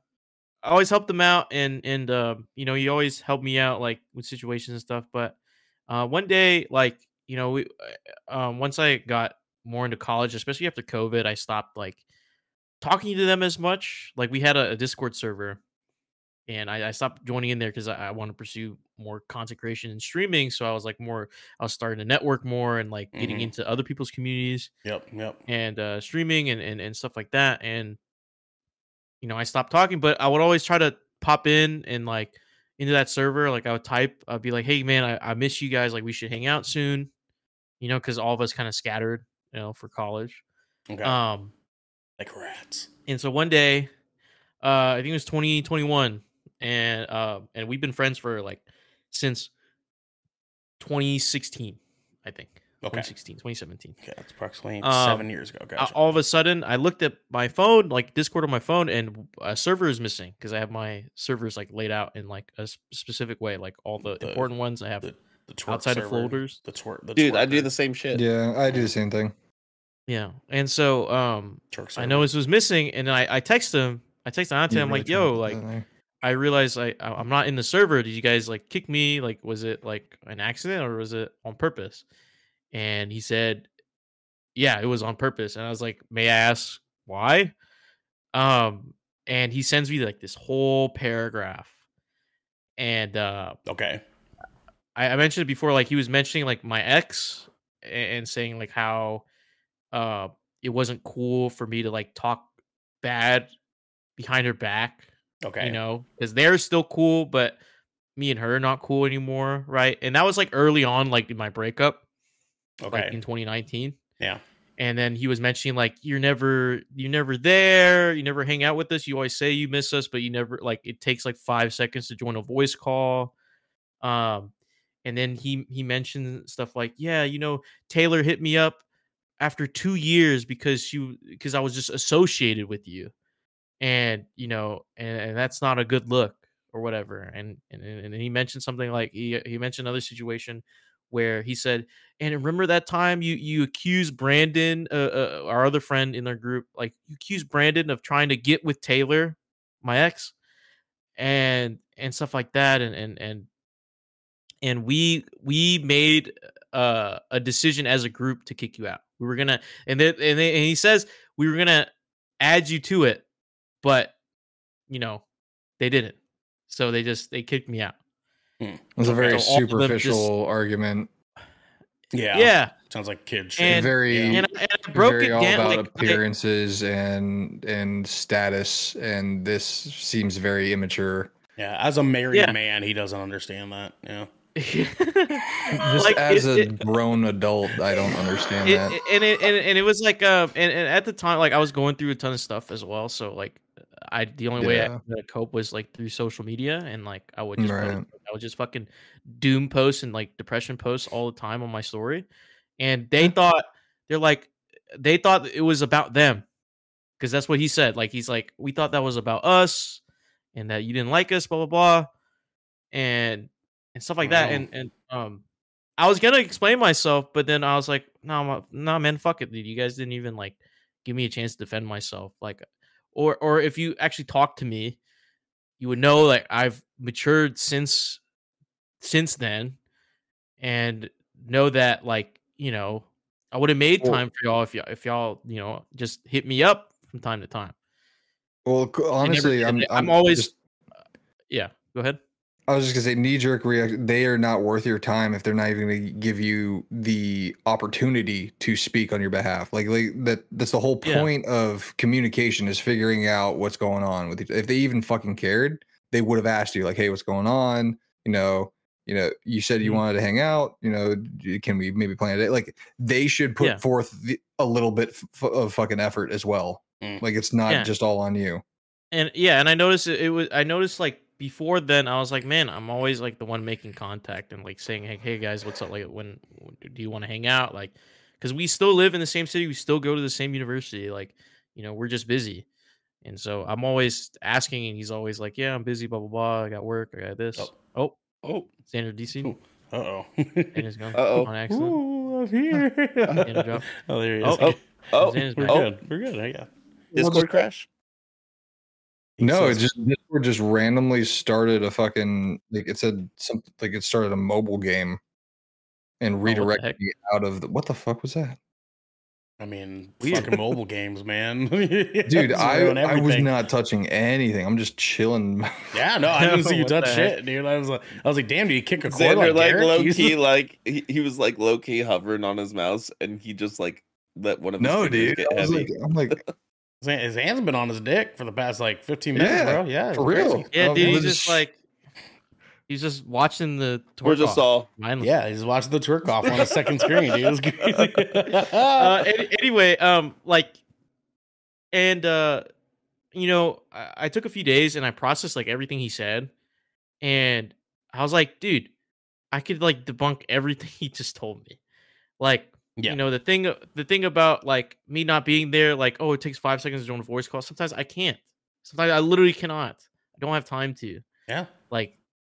I always helped him out and and uh, you know he always helped me out like with situations and stuff but uh one day like you know we uh, um once I got more into college especially after covid I stopped like talking to them as much like we had a, a discord server and I, I stopped joining in there because I, I want to pursue more content creation and streaming so I was like more I was starting to network more and like getting Mhm. into other people's communities yep, yep. and uh streaming and, and and stuff like that and you know i stopped talking but i would always try to pop in and like into that server like i would type i'd be like hey man i, I miss you guys like we should hang out soon you know because all of us kind of scattered you know for college Okay. um like rats. and so one day uh i think it was 2021 and uh and we've been friends for like since 2016 i think Okay. 2016 2017 Okay, that's approximately Um, seven years ago. Gotcha. all of a sudden i looked at my phone like discord on my phone and a server is missing because i have my servers like laid out in like a specific way like all the, The- important ones i have the, the twerk outside of folders. The twerk, the Dude, I do the same shit. Yeah, I do the same thing. Yeah and so um twerk i know this was missing and i i text him i text Diante, You i'm really like yo like i realized i i'm not in the server did you guys like kick me like was it like an accident or was it on purpose? And he said yeah it was on purpose and i was like may i ask why? Um and he sends me like this whole paragraph and uh Okay. I, I mentioned it before like he was mentioning like my ex a- and saying like how uh it wasn't cool for me to like talk bad behind her back Okay. you know because they're still cool but me and her are not cool anymore right and that was like early on like in my breakup Okay. like in 2019 Yeah. and then he was mentioning like you're never you're never there you never hang out with us you always say you miss us but you never like it takes like five seconds to join a voice call um and then he he mentioned stuff like yeah you know taylor hit me up after two years because she because i was just associated with you. And you know and, and that's not a good look or whatever. And and, and he mentioned something like he, he mentioned another situation where he said and remember that time you you accused brandon uh, uh, our other friend in our group like you accused brandon of trying to get with taylor my ex and and stuff like that and and and and we we made uh, a decision as a group to kick you out we were gonna and then and, they, and he says we were gonna add you to it but you know they didn't so they just they kicked me out hmm. It was a very So all of them just- superficial argument. Yeah. yeah Sounds like kid shit. And- very, and, I- and I broke very it all down about like, I- appearances and and status, and this seems very immature. yeah. As a married Yeah. man, he doesn't understand that. Yeah. <laughs> Just Like, as it- a it- grown adult, I don't understand it, that. and it and, and it was like uh and, and at the time like I was going through a ton of stuff as well so like I the only way I could cope was like through social media and like I would just Right. I would just fucking doom posts and like depression posts all the time on my story and they thought they're like they thought it was about them because that's what he said. Like he's like, we thought that was about us, and that you didn't like us, blah blah blah, and and stuff like that. And and um, I was gonna explain myself, but then I was like, no, nah, nah, man, fuck it, dude. You guys didn't even like give me a chance to defend myself, like, or or if you actually talked to me, you would know like I've matured since since then, and know that like you know I would have made time for y'all if y'all if y'all you know just hit me up from time to time. Well, They never honestly, I'm. I'm I'm always just- yeah. Go ahead. I was just gonna say knee jerk reaction. They are not worth your time if they're not even gonna give you the opportunity to speak on your behalf. Like, like that. That's the whole Yeah. point of communication is figuring out what's going on with each. If they even fucking cared, they would have asked you like, "Hey, what's going on?" You know, you know, you said you Mhm. wanted to hang out. You know, can we maybe plan a day? Like, they should put Yeah. forth the, a little bit f- of fucking effort as well. Mm. Like, it's not Yeah. just all on you. and yeah, and I noticed it, it was I noticed like before then I was like, man, I'm always like the one making contact and like saying, hey, hey guys, what's up? Like, when do you want to hang out? Like, because we still live in the same city, we still go to the same university. Like, you know, we're just busy, and so I'm always asking, and he's always like, yeah, I'm busy, blah blah blah. I got work, I got this. Oh. Oh, Oh, standard DC, uh oh. and it's gone <laughs> Uh-oh. on accident. Ooh, I'm here. <laughs> Oh, there he is. Oh, Oh, Oh, Zan's we're oh. good. We're good. Yeah. Discord crash. He No, it just Discord just randomly started a fucking like it said something like it started a mobile game and Oh, redirected me out of the what the fuck was that? I mean, <laughs> Weird. fucking mobile games, man. <laughs> Dude, I I was not touching anything. I'm just chilling. <laughs> Yeah, no, I didn't see you touch shit, dude. I was like, I was like, damn, do you kick a cord Xander like, like low key, like he, he was like low key hovering on his mouse, and he just like let one of his no, dude. get I was heavy. like, I'm like, Zan- His hand's been on his dick for the past like 15 minutes, Yeah, bro. Yeah, it's for crazy. real. Yeah, dude, he's just like he's just watching the. We're just off all mindlessly. Yeah, he's watching the twerk off on the second screen, dude. It was crazy. uh, anyway, um, like, and uh, you know, I, I took a few days and I processed like everything he said, and I was like, dude, I could like debunk everything <laughs> he just told me, like. Yeah. You know the thing the thing about like me not being there like oh it takes 5 seconds to join a voice call sometimes I can't. Sometimes I literally cannot. I don't have time to. yeah. Like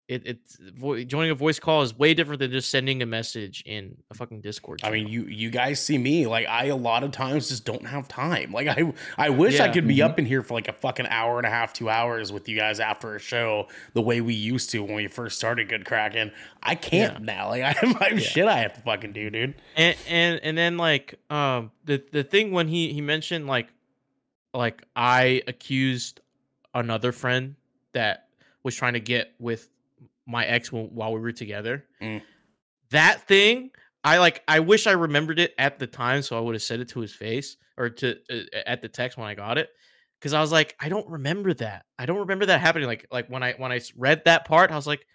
it, it's vo- joining a voice call is way different than just sending a message in a fucking Discord. I mean, you you guys see me like I a lot of times just don't have time. Like I I wish I could be Mhm. up in here for like a fucking hour and a half, two hours with you guys after a show the way we used to when we first started Good Kraken. I can't now. Like <laughs> I have, I have Yeah. shit I have to fucking do, dude. and and and then like um the the thing when he he mentioned like like I accused another friend that was trying to get with my ex while we were together. Mm. That thing, I like. I wish I remembered it at the time, so I would have said it to his face or to uh, at the text when I got it. Because I was like, I don't remember that. I don't remember that happening. Like like when I when I read that part, I was like,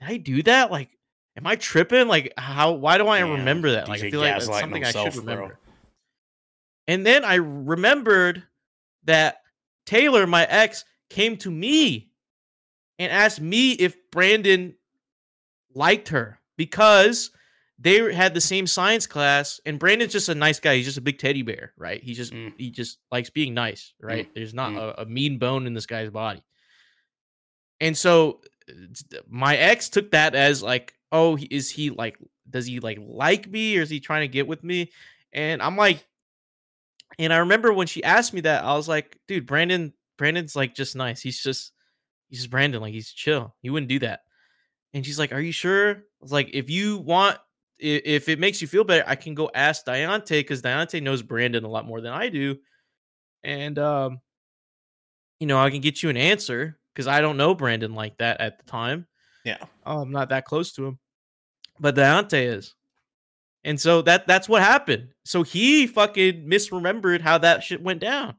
did I do that? Like, am I tripping? Like, how? Why do I remember that? Like, I feel like that's something I himself, should bro. remember. And then I remembered that Taylor, my ex, came to me and asked me if Brandon liked her because they had the same science class and Brandon's just a nice guy. He's just a big teddy bear, right? He just Mm. he just likes being nice, right? There's not Mm. a, a mean bone in this guy's body. And so uh, my ex took that as like, oh, is he like does he like like me or is he trying to get with me? And I'm like and I remember when she asked me that, I was like, dude, Brandon Brandon's like just nice. He's just he's just Brandon, like he's chill. He wouldn't do that. And she's like, "Are you sure?" I was like, "If you want, if it makes you feel better, I can go ask Diante because Diante knows Brandon a lot more than I do, and um, you know, I can get you an answer because I don't know Brandon like that at the time. Yeah. I'm not that close to him, but Diante is, and so that that's what happened. So he fucking misremembered how that shit went down,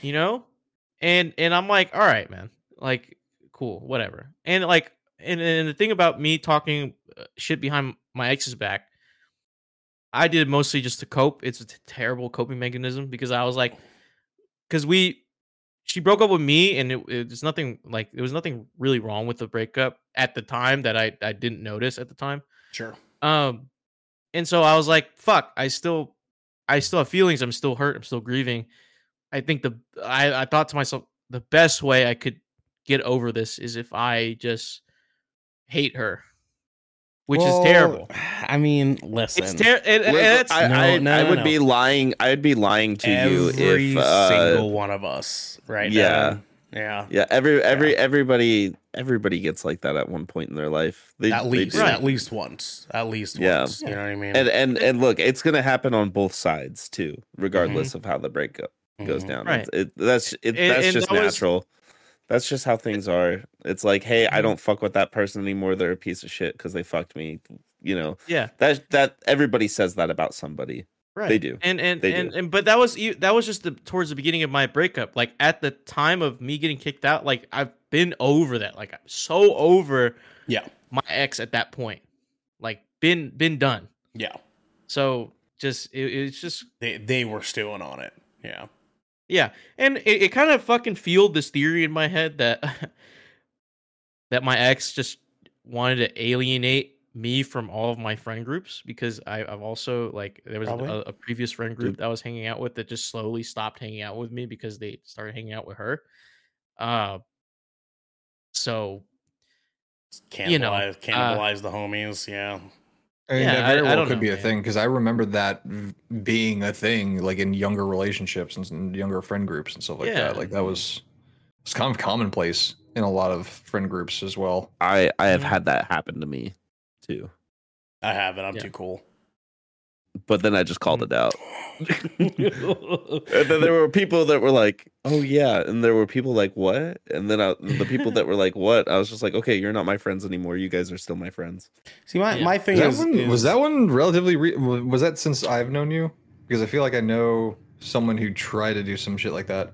you know, and and I'm like, all right, man, like cool, whatever. And like, and, and the thing about me talking uh, shit behind my ex's back, I did mostly just to cope. It's a terrible coping mechanism because I was like, because we, she broke up with me, and it, it was nothing like there was nothing really wrong with the breakup at the time that I I didn't notice at the time. Sure. Um, and so I was like, fuck, I still I still have feelings. I'm still hurt. I'm still grieving. I think the I, I thought to myself, the best way I could get over this is if I just hate her. Which Well, is terrible. I mean, listen. It's terrible. And, and I, No, I, no, I would no. be lying. I would be lying to you Every if uh, single one of us, right? yeah. Devin? yeah. yeah, every every everybody everybody gets like that at one point in their life. They, At they least, do. at least once, at least Yeah. once. You know what I mean? and and and look, it's gonna happen on both sides too, regardless of how the breakup goes Mhm. down. Right. It, that's it, And- that's and just that was- natural. That's just how things are. It's like, hey, I Mhm. don't fuck with that person anymore. They're a piece of shit because they fucked me. You know yeah, that that everybody says that about somebody. right. They do. And and They and, do. and but that was you that was just the towards the beginning of my breakup. Like at the time of me getting kicked out, like I've been over that. Like I'm so over yeah, my ex at that point. Like been been done. yeah. So just it, it's just They they were stewing on it. Yeah. Yeah, and it, it kind of fucking fueled this theory in my head that <laughs> that my ex just wanted to alienate me from all of my friend groups because I, I've also like there was a, a previous friend group that I was hanging out with that just slowly stopped hanging out with me because they started hanging out with her. Uh, so Cannibalize, You know, uh, cannibalize the homies. Yeah. I mean, Yeah, that I- very I well don't could know, be a man. thing because I remember that being a thing, like in younger relationships and s- younger friend groups and stuff like Yeah. that. Like that was it's kind of commonplace in a lot of friend groups as well. I I have Yeah. had that happen to me too, I haven't. I'm Yeah. too cool. But then I just called it out. And then there were people that were like, "Oh yeah," and there were people like, "What?" And then I, the people that were like, "What?" I was just like, "Okay, you're not my friends anymore. You guys are still my friends." See, my, Yeah. my thing Was that, is, one, was that one relatively? Re- was that since I've known you? Because I feel like I know someone who tried to do some shit like that.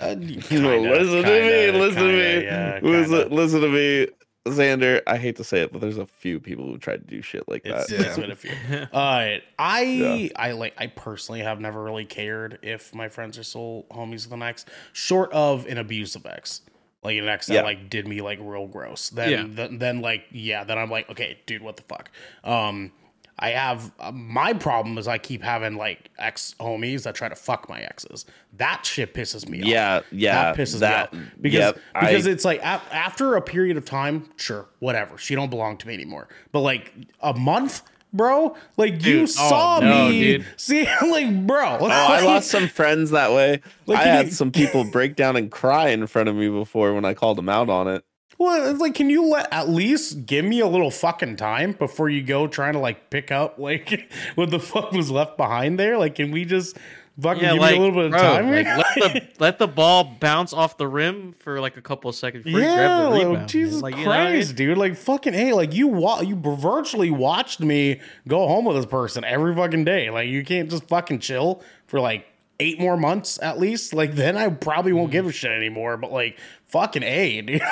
Uh, No, kinda, listen to me. Listen kinda, to me. Yeah, listen, listen to me, Xander. I hate to say it, but there's a few people who tried to do shit like It's, that. it's been a few. <laughs> Uh, I Yeah. I like I personally have never really cared if my friends are still homies with an ex, short of an abusive ex, like an ex that Yeah. like did me like real gross. Then Yeah. then, then like yeah, then I'm like okay, dude, what the fuck. Um, I have uh, my problem is I keep having like ex homies that try to fuck my exes. That shit pisses me off Yeah, yeah, that pisses that- me off because yep, because I- it's like a- after a period of time, sure, whatever. She don't belong to me anymore. But like a month, bro, like you Dude, oh, saw no, me. dude. <laughs> See, like bro, Oh, I <laughs> lost some friends that way. Like, I had <laughs> some people break down and cry in front of me before when I called them out on it. Well, it's like, can you let at least give me a little fucking time before you go trying to like pick up <laughs> like what the fuck was left behind there? Like, can we just fucking yeah, give like, me a little bit of bro, time? like, let the <laughs> let the ball bounce off the rim for like a couple of seconds before you yeah, grab the like. Jesus Like, you know I mean? Christ, dude! Like fucking hey, like you wa- you virtually watched me go home with this person every fucking day. Like you can't just fucking chill for like eight more months at least. Like then I probably won't give a shit anymore. But like fucking a, <laughs> dude.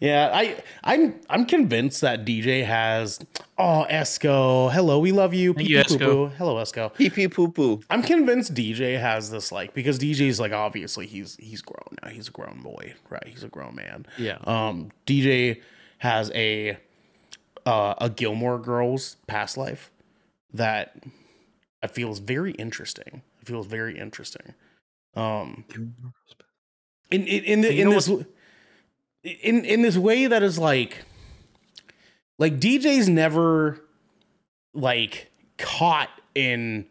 yeah, I I'm I'm convinced that DJ has. Oh, Esco, hello, we love you. Thank you, Pee pee poo Esco. poo. Hello, Esco. Pee pee poo poo. I'm convinced DJ has this like because DJ's like obviously he's he's grown now. He's a grown boy, right? He's a grown man. Yeah. Um DJ has a uh a Gilmore Girls past life that I feel is very interesting. I feel very interesting. Um in in in, the, in this in in this way that is like like DJ's never like caught in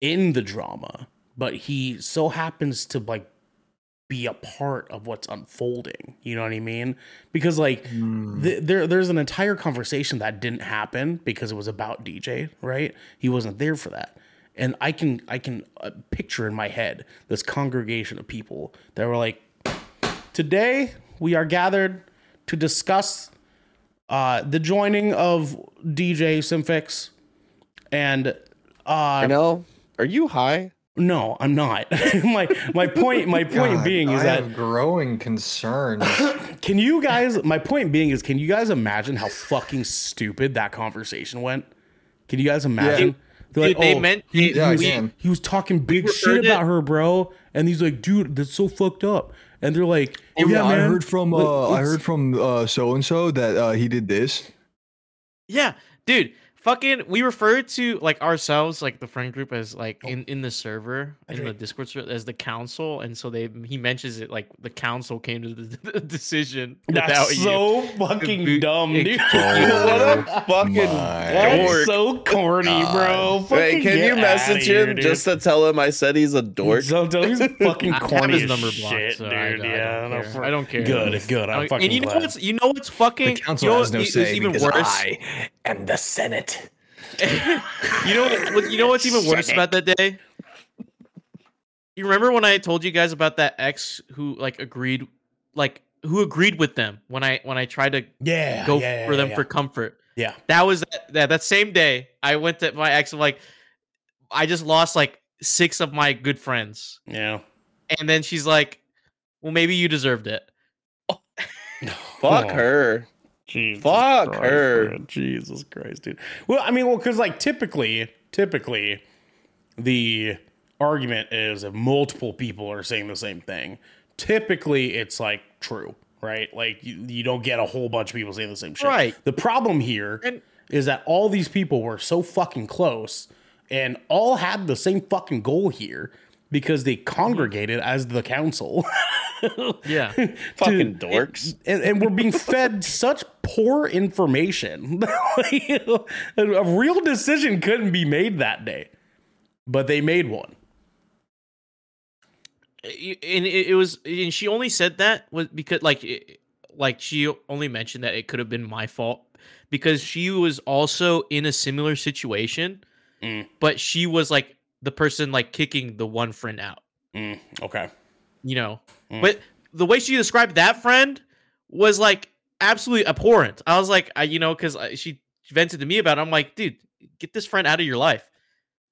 in the drama, but he so happens to like be a part of what's unfolding. You know what I mean? Because like th- there there's an entire conversation that didn't happen because it was about DJ, right? He wasn't there for that. And I can I can uh, picture in my head this congregation of people that were like today we are gathered to discuss uh, the joining of DJ Symphix and I uh, know. Are you high? no, I'm not. <laughs> my my point my <laughs> point God, being is I that have growing concerns. <coughs> can you guys my point being is can you guys imagine how fucking stupid that conversation went? Can you guys imagine? They're Dude, they "Oh, meant he, Yeah, he was, he was talking big referred shit it- about her, bro. And he's like, dude, that's so fucked up. And they're like, oh, yeah, I man. heard from Like, uh, I heard from uh so and so that uh, he did this. Yeah, dude. Fucking we refer to like ourselves like the friend group as like oh. in in the server in the discord server as the council and so they he mentions it like the council came to the, <laughs> the decision That's without you so fucking Dude, dumb, it- dude. what a oh fucking That's dork. so corny, bro. Wait, can you message here, him dude. just to tell him I said he's a dork? Don't tell he's <laughs> fucking corny his as number shit, blocked, so I- dude. I yeah, don't no, care. for- I don't care. Good, good. I'm I- fucking and you know what's you know what's fucking The council you know has no what- it's say even worse I am the Senate. you know what, what- you know what's even worse about that day you remember when i told you guys about that ex who like agreed like who agreed with them when i when i tried to yeah, go yeah, for yeah, them yeah. for comfort yeah. that was that, that that same day i went to my ex i'm like i just lost like six of my good friends Yeah. and then she's like well maybe you deserved it Fuck Oh. her. Jesus Fuck Christ, her. man. Jesus Christ, dude. Well, I mean, well, because like typically, typically, the argument is if multiple people are saying the same thing. Typically, it's like true, right? Like you, you don't get a whole bunch of people saying the same shit. Right. The problem here is And- that all these people were so fucking close and all had the same fucking goal here because they mm-hmm. congregated as the council. <laughs> yeah <laughs> Fucking To- dorks. and, and we're being fed <laughs> such poor information. <laughs> a, a real decision couldn't be made that day, but they made one. And it, it was and she only said that was because like like she only mentioned that it could have been my fault because she was also in a similar situation Mm. but she was like the person like kicking the one friend out Mm, okay. you know Mm. but the way she described that friend was like absolutely abhorrent. I was like I, you know because she vented to me about it. I'm like dude get this friend out of your life.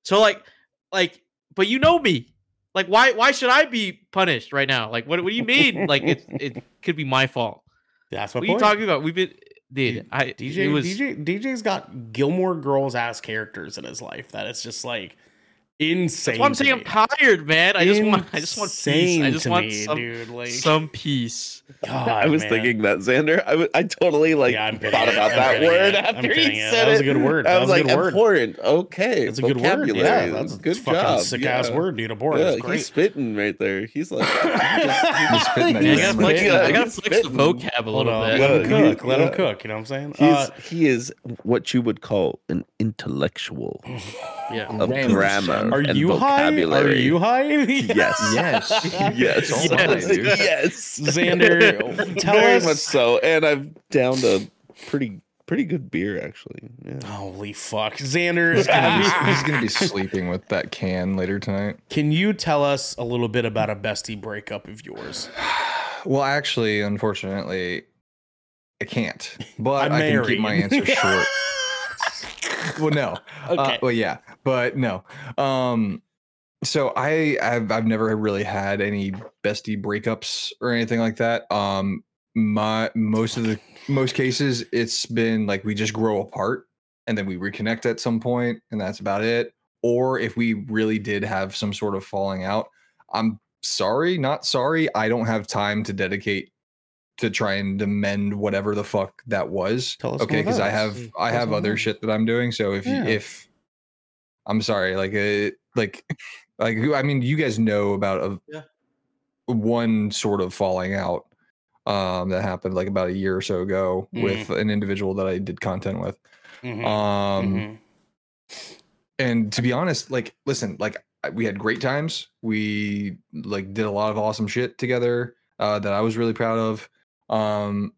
So like like but you know me. Like why why should i be punished right now? Like what, what do you mean? Like it it <laughs> could be my fault. That's my what are you talking about? We've been dude i DJ, was DJ, DJ's got Gilmore Girls ass characters in his life that it's just like insane. that's what i'm saying i'm tired man i just want i just want peace i just to want me, some, dude. Like, some peace God, I was man. thinking that Xander. I I totally like Yeah, I'm thought about I'm that word yeah. I'm after he yeah. said That was a good word. I That was was like good word. abhorrent. Okay, That's a good word. Yeah, vocabulary. that's good fucking job. sick yeah. ass word, dude. Abhorrent. Yeah, great. he's spitting right there. He's like, <laughs> He's spitting at Man, I gotta flex, Yeah, I gotta flex the vocab a little bit. Let him cook. Let him cook. You know what I'm saying? Uh, he is what you would call an intellectual <laughs> Yeah. of Grammar, grammar are and you high? Are you high? <laughs> Yes. Yes. <laughs> Yes. It's all right, dude. yes. Xander, <laughs> tell Very us. much so. And I've downed a pretty pretty good beer actually. Yeah. Holy fuck, Xander! He's gonna, be, he's gonna be sleeping with that can later tonight. Can you tell us a little bit about a bestie breakup of yours? <sighs> Well, actually, unfortunately, I can't. But I'm can keep my answer short. well, no. Okay. Uh, well, yeah, but no. Um, so I I've I've never really had any bestie breakups or anything like that. Um, my most of the most cases it's been like we just grow apart and then we reconnect at some point and that's about it. Or if we really did have some sort of falling out, I'm sorry, not sorry. I don't have time to dedicate to try and amend whatever the fuck that was. Tell us okay, because I have I have other shit that I'm doing. So if Yeah. if I'm sorry, like uh, like <laughs> like I mean, you guys know about a Yeah. one sort of falling out um that happened like about a year or so ago Mhm. with an individual that I did content with. Mhm, Um mhm. and to be honest like listen like we had great times we like did a lot of awesome shit together uh that i was really proud of um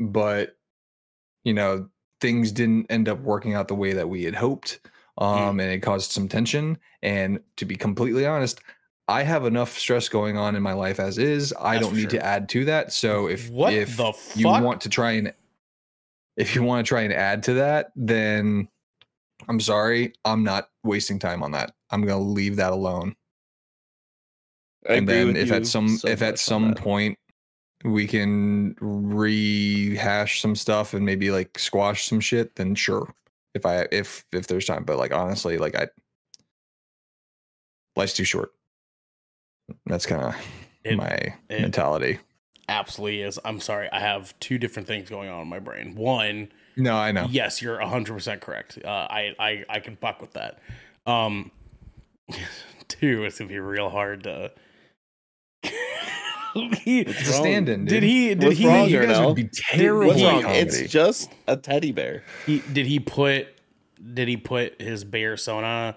but you know things didn't end up working out the way that we had hoped um and it caused some tension and to be completely honest i have enough stress going on in my life as is i That's don't need sure. to add to that so if What if the you fuck? want to try and if you want to try and add to that then i'm sorry i'm not wasting time on that. I'm going to leave that alone. I and then if at some so if at some point we can rehash some stuff and maybe like squash some shit then sure if i if if there's time but like honestly like i life's too short that's kind of my it- mentality absolutely is. I'm sorry. I have two different things going on in my brain. One, No, I know. yes, you're 100% correct. Uh, I, I I can fuck with that. Um, <laughs> two, it's gonna be real hard to. <laughs> He- It's a stand-in. did he? Did What's he? wrong, You guys Darnell? would be terrible. What's wrong? It's just a teddy bear. he did he put did he put his bear sona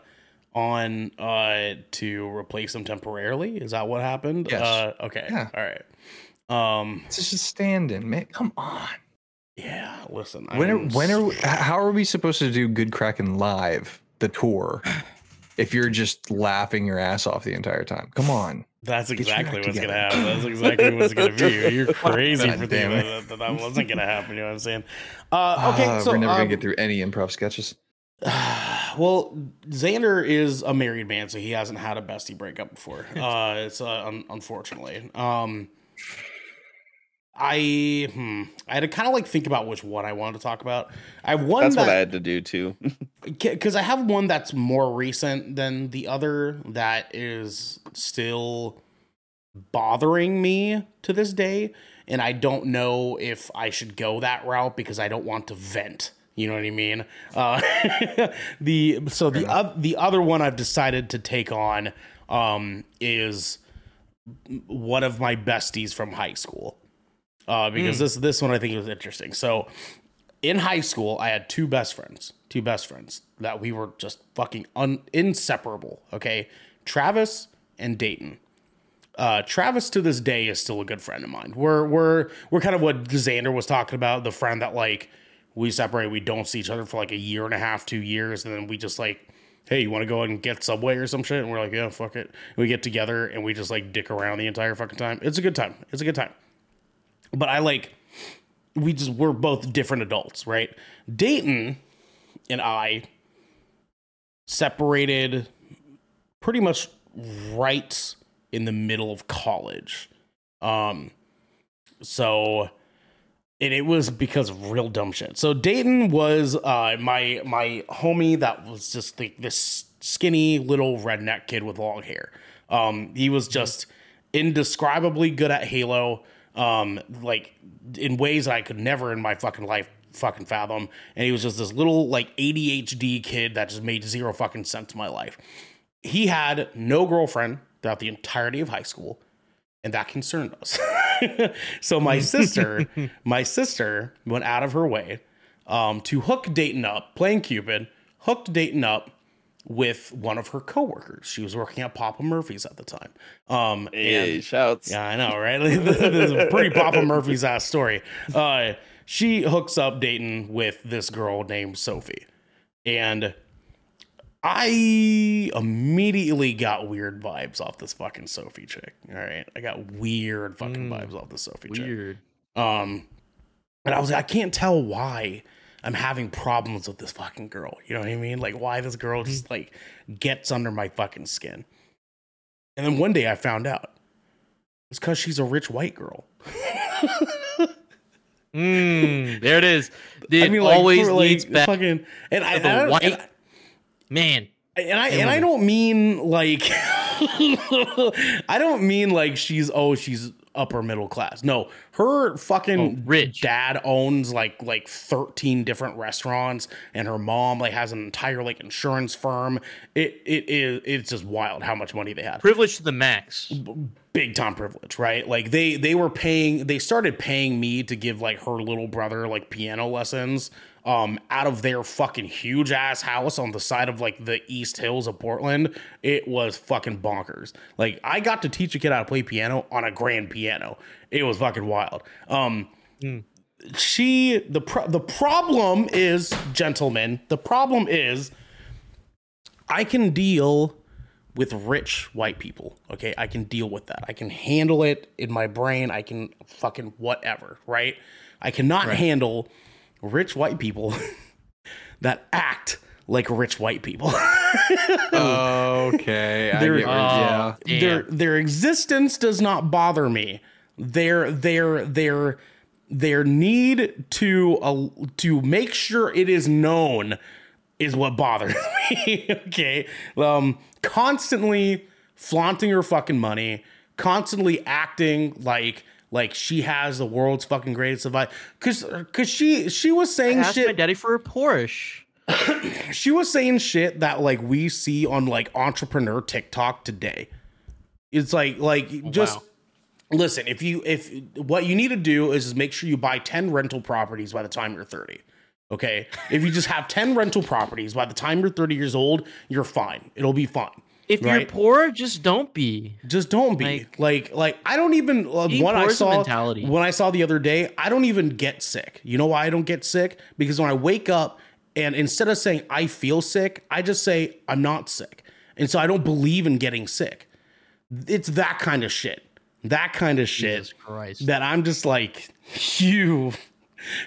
on uh to replace him temporarily is that what happened Yes. uh okay Yeah. all right um It's just a stand-in, man. Come on. yeah listen I When are, when are we- how are we supposed to do Good Kraken live the tour if you're just laughing your ass off the entire time? Come on. That's exactly act what's gonna happen that's exactly what's gonna be <laughs> you're crazy God for thinking that, that that wasn't gonna happen you know what i'm saying uh okay Ah, so we're never um, gonna get through any improv sketches. <sighs> well, Xander is a married man, so he hasn't had a bestie breakup before. <laughs> Uh, it's uh, un- unfortunately. Um, I hmm, I had to kind of like think about which one I wanted to talk about. I have one That's what I had to do too. <laughs> because I have one that's more recent than the other that is still bothering me to this day, and I don't know if I should go that route because I don't want to vent. You know what I mean? Uh, <laughs> the so the uh, the other one I've decided to take on um, is one of my besties from high school uh, because this this one I think was interesting. So in high school, I had two best friends, two best friends that we were just fucking un- inseparable. Okay, Travis and Dayton. Uh, Travis to this day is still a good friend of mine. We're we're we're kind of what Xander was talking about, the friend that like we separate, we don't see each other for like a year and a half, two years, and then we just like, hey, you want to go and get Subway or some shit? And we're like, yeah, fuck it. And we get together and we just like dick around the entire fucking time. It's a good time. It's a good time. But I like we just we're both different adults, right? Dayton and I separated pretty much right in the middle of college. Um so and it was because of real dumb shit. So Dayton was uh my my homie that was just like this skinny little redneck kid with long hair. Um he was just indescribably good at Halo um like in ways I could never in my fucking life fucking fathom and he was just this little like ADHD kid that just made zero fucking sense to my life. He had no girlfriend throughout the entirety of high school and that concerned us. <laughs> so my sister, <laughs> my sister went out of her way um, to hook Dayton up, playing Cupid, hooked Dayton up with one of her coworkers. She was working at Papa Murphy's at the time. Um, Hey, and shouts. yeah, I know, right? <laughs> this is a pretty Papa Murphy's ass story. Uh, she hooks up Dayton with this girl named Sophie, and I immediately got weird vibes off this fucking Sophie chick. All right, I got weird fucking Mm. vibes off this Sophie chick. Weird. Um, and I was like, I can't tell why I'm having problems with this fucking girl. You know what I mean? Like, why this girl just like gets under my fucking skin. And then one day I found out it's because she's a rich white girl. <laughs> Mm, there it is. It I mean, like, always for, like, leads back fucking and I, the I- white and I- man. and I and and I don't mean like <laughs> I don't mean like she's oh she's upper middle class. No, her fucking Oh, rich. dad owns like like 13 different restaurants and her mom like has an entire like insurance firm. It it is it's just wild how much money they had Privilege to the max. big time privilege, right? Like they they were paying they started paying me to give like her little brother like piano lessons um out of their fucking huge ass house on the side of like the East Hills of Portland. It was fucking bonkers. Like I got to teach a kid how to play piano on a grand piano. It was fucking wild. Um she the pro- the problem is gentlemen, the problem is I can deal with rich white people. Okay. I can deal with that. I can handle it in my brain. I can fucking whatever, right? I cannot handle rich white people <laughs> that act like rich white people. <laughs> Okay, I There- get where- yeah. Their their existence does not bother me. Their their their their need to uh, to make sure it is known is what bothers <laughs> me. okay, um, constantly flaunting your fucking money, constantly acting like like she has the world's fucking greatest advice because because she she was I saying asked shit my daddy for a Porsche. <clears throat> she was saying shit that like we see on like entrepreneur TikTok today. It's like like oh, just wow. listen, if you if what you need to do is make sure you buy 10 rental properties by the time you're 30. Okay? If you just have 10 rental properties by the time you're 30 years old, you're fine. It'll be fine. If you're poor, just don't be. Just don't be Like- like like I don't even uh, when I poor is a saw mentality. when I saw the other day, I don't even get sick. You know why I don't get sick? Because when I wake up and instead of saying I feel sick, I just say I'm not sick. And so I don't believe in getting sick. It's that kind of shit. That kind of shit Jesus Christ. that I'm just like <laughs> you.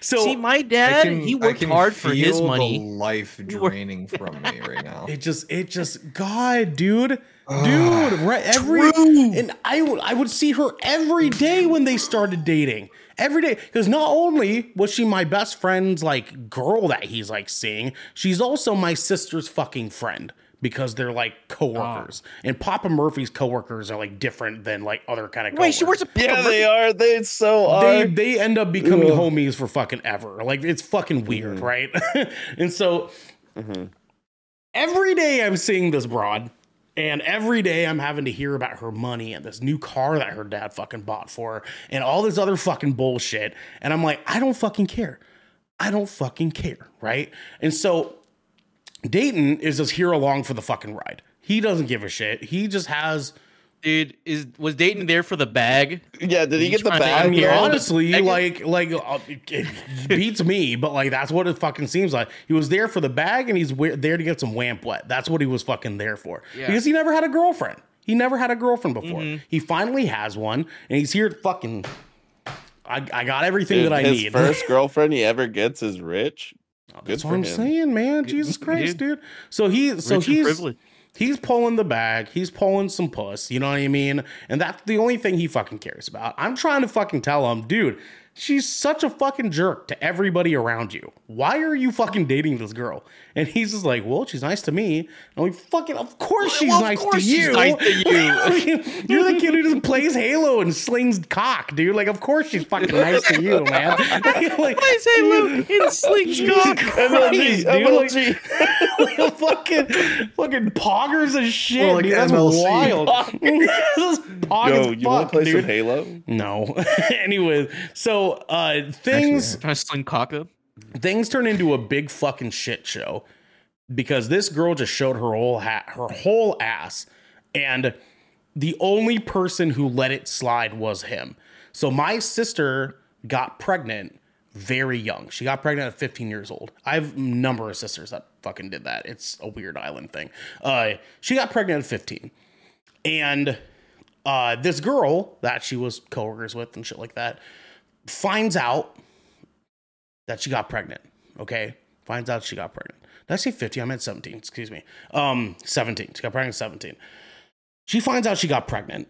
So See, my dad, can- he worked hard for his money. life <laughs> draining <laughs> from me right now. It just, it just, God, dude, dude, right? Every and I would, I would see her every day when they started dating, every day, because not only was she my best friend's like girl that he's like seeing, she's also my sister's fucking friend because they're like coworkers, oh. and Papa Murphy's coworkers are like different than like other kind of. Guys. Wait, she works at Yeah, they are. They so They are. they end up becoming homies for fucking ever. Like it's fucking mm-hmm. weird, right? <laughs> and so mm-hmm. every day I'm seeing this broad, and every day I'm having to hear about her money and this new car that her dad fucking bought for her, and all this other fucking bullshit. And I'm like, I don't fucking care. I don't fucking care, right? And so Dayton is just here along for the fucking ride. He doesn't give a shit. He just has. Dude, is was Dayton there for the bag? yeah, did he He's get the trying to- I bag? mean, honestly, I like, like uh, it beats me, but like that's what it fucking seems like. He was there for the bag, and he's we- there to get some wamp wet. That's what he was fucking there for. Yeah. Because he never had a girlfriend. He never had a girlfriend before. He finally has one, and he's here to fucking. I, I got everything Dude, that I his need. first <laughs> girlfriend he ever gets is rich. Good That's what I'm him. saying, man. Jesus <laughs> Christ, dude. So he, so Rich he's he's pulling the bag. He's pulling some puss. You know what I mean? And that's the only thing he fucking cares about. I'm trying to fucking tell him, dude. She's such a fucking jerk to everybody around you. Why are you fucking dating this girl? And he's just like, well, she's nice to me. And I'm like, fucking, of course she's Well, of nice course to she's you. nice to <laughs> you. You're the kid who just plays Halo and slings cock, dude. Like, of course she's fucking nice to you, man. <laughs> <laughs> like, I say Luke in slingshot. Christ, dude. Like, MLG. like fucking fucking poggers and shit. Well, like dude. That's MLC. wild. this pog Yo, as you want to play dude. some Halo? No. anyway, so uh things Trying to sling cock up. Things turn into a big fucking shit show because this girl just showed her whole hat her whole ass and the only person who let it slide was him. So my sister got pregnant very young. She got pregnant at 15 years old. I have a number of sisters that fucking did that. It's a weird island thing. Uh, she got pregnant at 15. And uh, this girl that she was coworkers with and shit like that finds out that she got pregnant. Okay, finds out she got pregnant. Did I say 15? I meant 17. Excuse me. Um, 17. She got pregnant at 17. She finds out she got pregnant,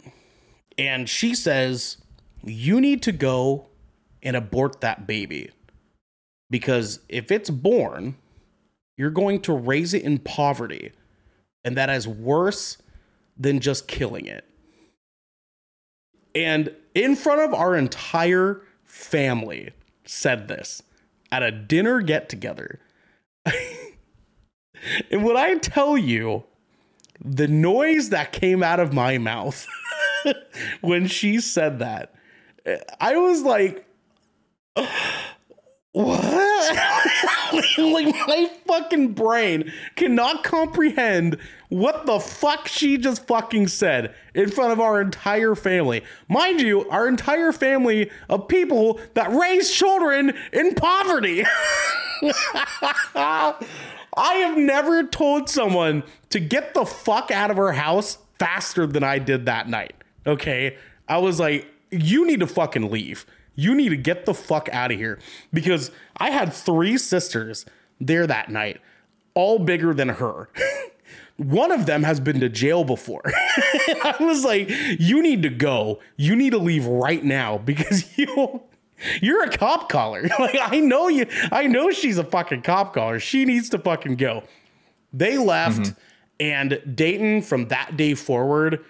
and she says, "You need to go and abort that baby because if it's born, you're going to raise it in poverty, and that is worse than just killing it." And in front of our entire family, said this at a dinner get together. <laughs> and when I tell you the noise that came out of my mouth <laughs> when she said that, I was like, <sighs> what? <laughs> <laughs> like my fucking brain cannot comprehend what the fuck she just fucking said in front of our entire family. Mind you, our entire family of people that raise children in poverty. <laughs> I have never told someone to get the fuck out of her house faster than I did that night. Okay. I was like, you need to fucking leave. You need to get the fuck out of here because I had three sisters there that night, all bigger than her. <laughs> One of them has been to jail before. <laughs> I was like, you need to go. You need to leave right now because <laughs> you you're a cop caller. Like I know you I know she's a fucking cop caller. She needs to fucking go. They left mm-hmm. and Dayton from that day forward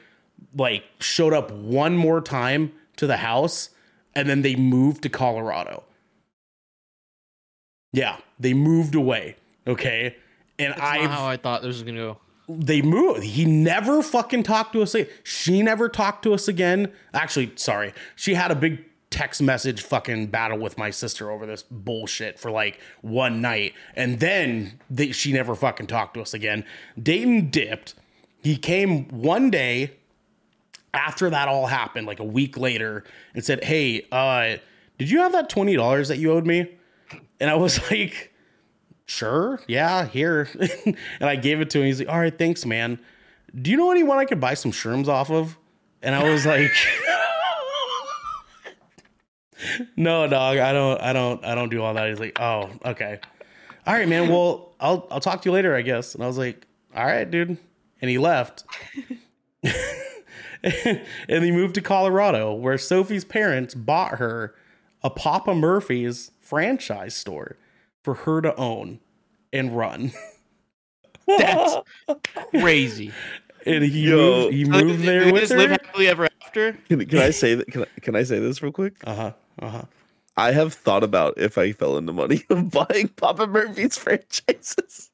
like showed up one more time to the house and then they moved to Colorado. Yeah, they moved away. Okay, and I how I thought this was gonna go. they moved. He never fucking talked to us. She never talked to us again. Actually, sorry. She had a big text message fucking battle with my sister over this bullshit for like one night. And then they, she never fucking talked to us again. Dayton dipped. He came one day after that all happened, like a week later, and said, Hey, uh, did you have that $20 that you owed me? And I was <laughs> like, sure, yeah, here. <laughs> and I gave it to him. He's like, all right, thanks, man. Do you know anyone I could buy some shrooms off of? And I was like, <laughs> no, dog, I don't, I don't, I don't do all that. He's like, oh, okay. All right, man. Well, I'll, I'll talk to you later, I guess. And I was like, all right, dude. And he left. <laughs> and he moved to Colorado, where Sophie's parents bought her a Papa Murphy's franchise store for her to own and run. <laughs> That's crazy. And he Yo. moved, he moved They there with just live her. happily ever after. Can, can I <laughs> say that? Can I, can I say this real quick? Uh huh. Uh huh. I have thought about if I fell into money of buying Papa Murphy's franchises.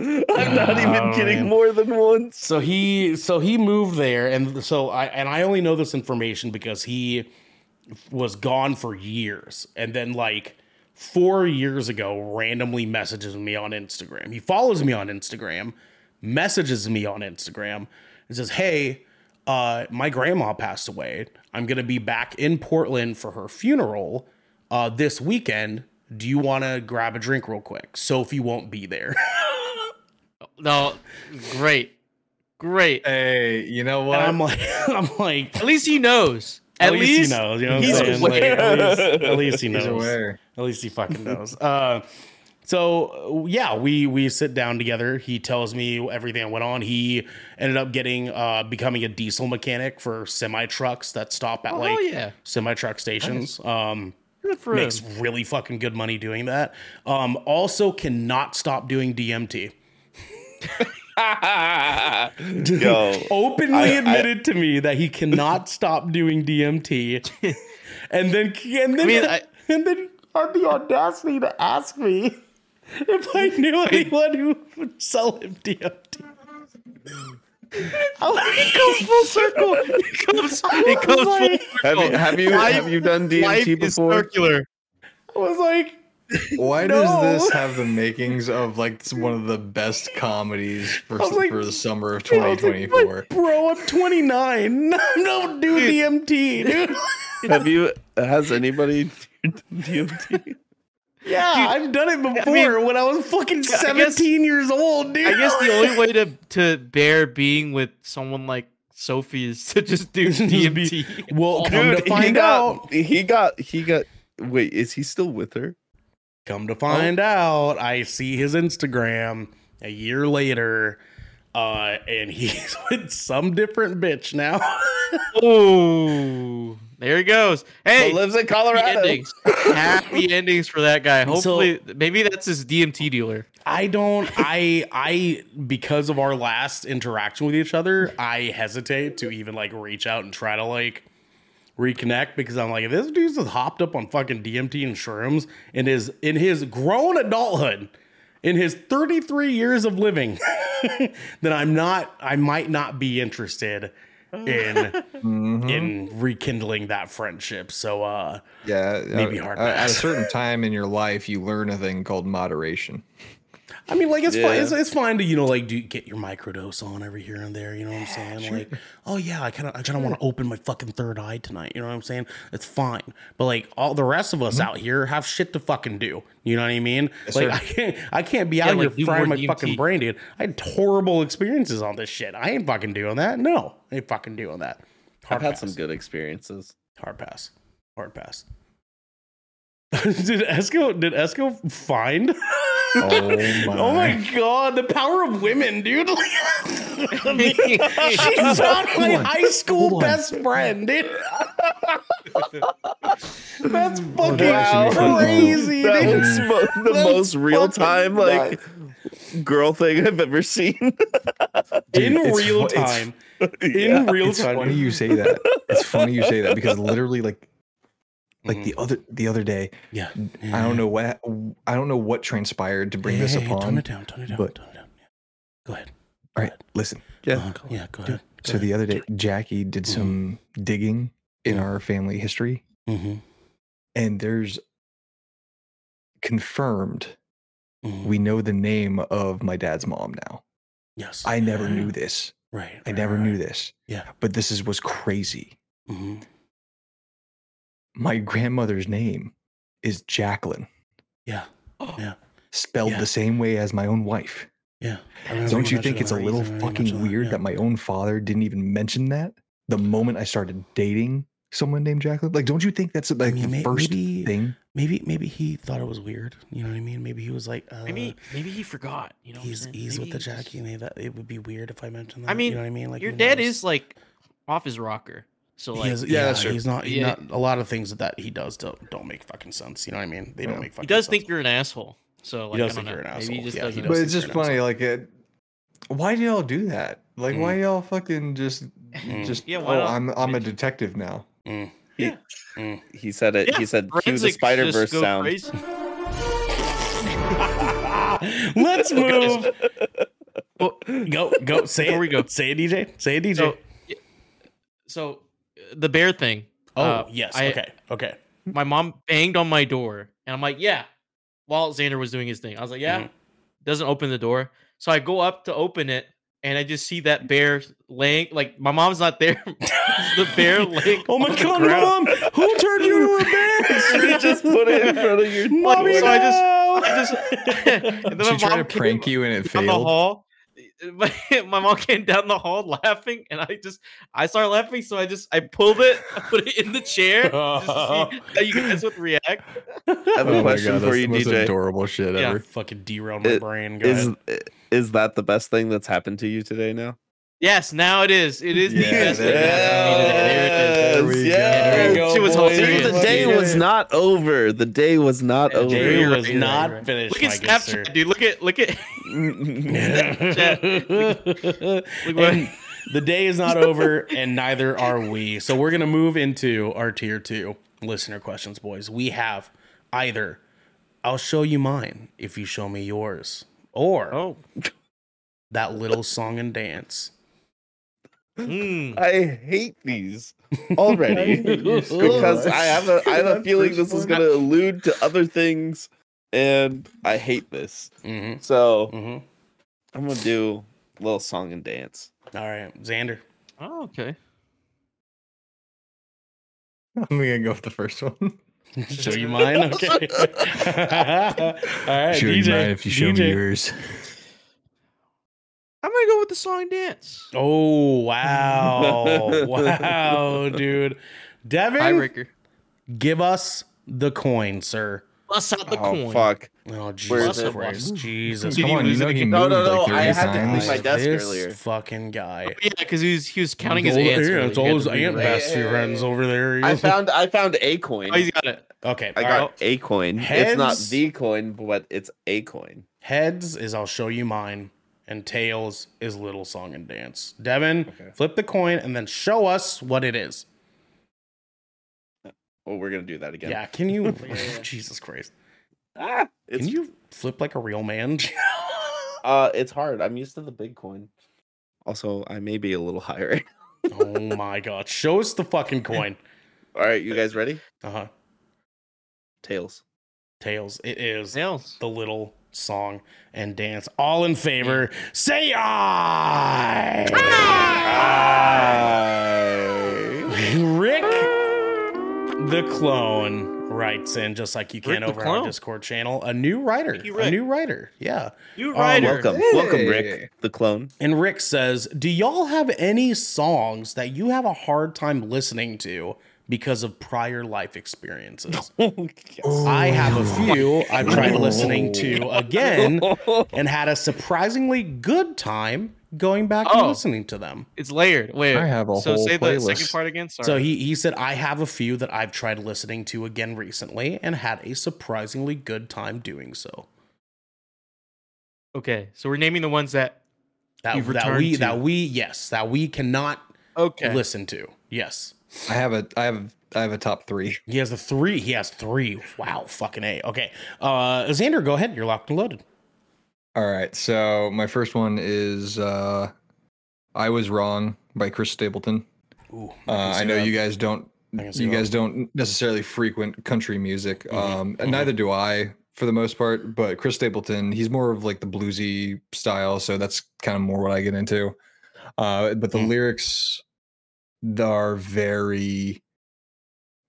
<laughs> I'm not even Oh, kidding man. more than once. So he so he moved there, and so I and I only know this information because he was gone for years, and then like four years ago, randomly messages me on Instagram. He follows me on Instagram, messages me on Instagram, and says, "Hey, uh, my grandma passed away. I'm gonna be back in Portland for her funeral uh, this weekend. Do you want to grab a drink real quick? Sophie won't be there." <laughs> No, great, great. Hey, you know and what? I'm like, <laughs> I'm like. At least he knows. At, least, he knows. You know what he's I'm saying? Like, at, least, at least he knows. He's aware. At least he fucking knows. <laughs> Uh, so yeah, we we sit down together. He tells me everything that went on. He ended up getting uh, becoming a diesel mechanic for semi trucks that stop at Oh, like yeah. semi truck stations. Um, Good for makes him. really fucking good money doing that. Um, also cannot stop doing DMT. <laughs> Yo, openly I- I- admitted to me that he cannot stop doing DMT, <laughs> and then and then I mean, I- and then had the audacity to ask me if I <laughs> knew anyone who would sell him DMT. I comes full circle. It comes, it comes full circle. have you have you Life- have you done Life DMT is before? circular. was like, Why No. does this have the makings of like one of the best comedies for, like- for the summer of I was like, 2024? bro, I'm 29. Don't do DMT, dude. Have you? Has anybody <laughs> DMT? Yeah, I've done it before when I was fucking guess- 17 years old, dude. I guess the <laughs> only way to to bear being with someone like Sophie is to just do <laughs> Just be- DMT. Well, come to he find out, got, he got he got. Wait, is he still with her? Come to find out, I see his Instagram a year later, uh, and <laughs> he's with some different bitch now. <laughs> oh, there he goes. Hey, But lives in happy Colorado. endings. happy <laughs> endings for that guy. Hopefully, maybe that's his DMT dealer. I don't. I I because of our last interaction with each other, I hesitate to even like reach out and try to like reconnect because I'm like, if this dude's just hopped up on fucking DMT and shrooms in his in his grown adulthood, in his 33 years of living, <laughs> then I'm not. I might not be interested in <laughs> Mhm. in rekindling that friendship. So uh Yeah, Maybe uh, hard uh, At a certain <laughs> time in your life, you learn a thing called moderation. I mean, like it's fine. It's, it's fine to you know like do get your microdose on every here and there. You know what I'm saying? Like, oh yeah, I kind of I kind of want to open my fucking third eye tonight. You know what I'm saying? It's fine. But like all the rest of us mm-hmm. out here have shit to fucking do. You know what I mean? Yes, like sir. I can't I can't be Yeah, out like, here frying my DMT. fucking brain, dude. I had horrible experiences on this shit. I ain't fucking doing that. No, I ain't fucking doing that. I've Hard had some good experiences. Hard pass. Hard pass. <laughs> did Esco did Esco find? <laughs> Oh Oh my god, the power of women, dude. <laughs> <laughs> She's not my on, high school hold on. best friend, dude. <laughs> That's fucking Wow. crazy, That dude. was mo- the That's most real time fucking like girl thing I've ever seen. In Dude, it's real fu- time. In Yeah. real It's time. funny you say that. It's funny you say that because literally, like, like the other the other day. Yeah. I don't know what I don't know what transpired to bring this Hey, hey, upon. Tone it down. Tone it down. but- tone it down. Yeah. Go ahead. All right, listen. Yeah. Uh, yeah. Go ahead. So the other day, Jackie did Mhm. some digging in Mhm. our family history, Mm-hmm. and there's confirmed mm-hmm. we know the name of my dad's mom now. yes. I never Yeah. knew <gasps> this. Right. I right, never right. knew this. Yeah. But this is what's crazy. My grandmother's name is Jacqueline, Yeah. <gasps> Yeah. spelled Yeah. the same way as my own wife. Yeah. Don't you think it's a little fucking weird yeah. that my own father didn't even mention that the moment I started dating someone named Jacqueline? Like, don't you think that's like mean, the may- first maybe- thing? Maybe maybe he thought it was weird. You know what I mean? Maybe he was like, uh, Maybe maybe he forgot. You know, he's he's Maybe with the he just- Jackie, and they, that it would be weird if I mentioned that. I mean, you know what I mean? Like Your dad knows? is like off his rocker, so like is- he, yeah, that's true. he's not. He's Yeah. not. A lot of things that he does don't don't make fucking sense. You know what I mean? They Yeah. don't make fucking. He does sense. think you're an asshole. So like, does I think don't you're know. an Maybe he asshole. just Yeah, he doesn't. But it's just an funny. Like, it, why do y'all do that? Like, why Mm. y'all fucking just Mm. just? Yeah, why oh. I'm I'm a detective now. Mm. Yeah. Mm. He said it. Yeah, He said cue the Forensics Spider Verse sound. <laughs> Let's move. Well, Go go. Say Before it. we go. Say it, DJ. Say it, DJ. so, so the bear thing. oh uh, yes. I- okay. Okay. My mom banged on my door, and I'm like, "Yeah." While Xander was doing his thing, I was like, "Yeah." Mhm. Doesn't open the door, so I go up to open it, and I just see that bear laying. Like my mom's not there. <laughs> the bear <laughs> laying. Oh my on god, ground. mom! Who turned you into a bear? <laughs> He just put it in front of your Mommy, so I just- I just. and then She my tried to mom came prank you and it down the failed. hall. My, <laughs> my mom came down the hall laughing, and I just I started laughing, so I just I pulled it, I put it in the chair <laughs> just to see how you guys would react. I have a Oh question God, for that's you, the most DJ. adorable shit Yeah. ever. Fucking derailed my It- brain. Go Is ahead. is that the best thing that's happened to you today? Now, Yes, now it is. It is the Yeah, best thing there- that happened to me today. There we Yes, go. There we go, She was boys. hilarious. The day was not over. The day was not Yeah, over. Day was right, not right, right. finished. Look at my sir. Snapchat, dude. Look at look at what- <laughs> and the day is not over, and neither are we. So we're gonna move into our tier two listener questions, boys. We have either I'll show you mine if you show me yours, or Oh. that little song and dance. Mm. I hate these already <laughs> because I have a I have a feeling this is going to allude to other things, and I hate this. Mm-hmm. So Mm-hmm. I'm gonna do a little song and dance. All right, Xander. Oh, okay. <laughs> I'm gonna go with the first one. Show you mine, okay? <laughs> All right, Show DJ. you mine if you show DJ. me yours. I'm gonna go with the song dance. Oh wow, <laughs> wow, dude. Devin, Tiebreaker. give us the coin, sir. Bust out the oh coin. fuck! Oh Where Jesus is it? Christ, Jesus Did Come he on, you know he moved No, no, no, like I had to times. clean my desk this earlier. Fucking guy. Oh, yeah, because he was he was counting his Go- ants. yeah, it's all his to be ant right. best Hey, hey, friends over there. I found I found a coin. Oh, he's got it. okay, I got right. a coin. It's not the coin, but it's a coin. Heads is I'll show you mine, and tails is little song and dance. Devin, Okay. flip the coin and then show us what it is. Oh, we're gonna do that again. Yeah, can you? <laughs> <laughs> Jesus Christ, Ah, can you flip like a real man? <laughs> uh, it's hard. I'm used to the big coin. Also, I may be a little higher. oh my god, show us the fucking coin. All right, you guys ready? Uh huh. Tails. Tails. It is tails. the little song and dance. All in favor. Say aye! Aye! <laughs> Rick the clone writes in just like you can Rick over on our. Discord channel. A new writer. Ricky A new writer. Yeah. You um, Oh, rider. Welcome, welcome, Rick, the clone. And Rick says, Do y'all have any songs that you have a hard time listening to because of prior life experiences? <laughs> Oh, I have a few I've tried listening to again <laughs> and had a surprisingly good time going back and Oh. listening to them. It's layered. Wait. I have a so whole say the second part again. Sorry. So he, he said, I have a few that I've tried listening to again recently and had a surprisingly good time doing so. okay. So we're naming the ones that. That, that we to. that we yes that we cannot Okay. listen to yes I have a I have I have a top three. He has a three. He has three. Wow, fucking a. Okay, uh, Xander, go ahead. You're locked and loaded. All right. So my first one is uh I Was Wrong by Chris Stapleton. Ooh, Uh, I know you guys don't you that. guys don't necessarily frequent country music. Mhm, Um mhm. and neither do I for the most part, but Chris Stapleton, he's more of like the bluesy style, so that's kind of more what I get into. Uh but the Mm. lyrics are very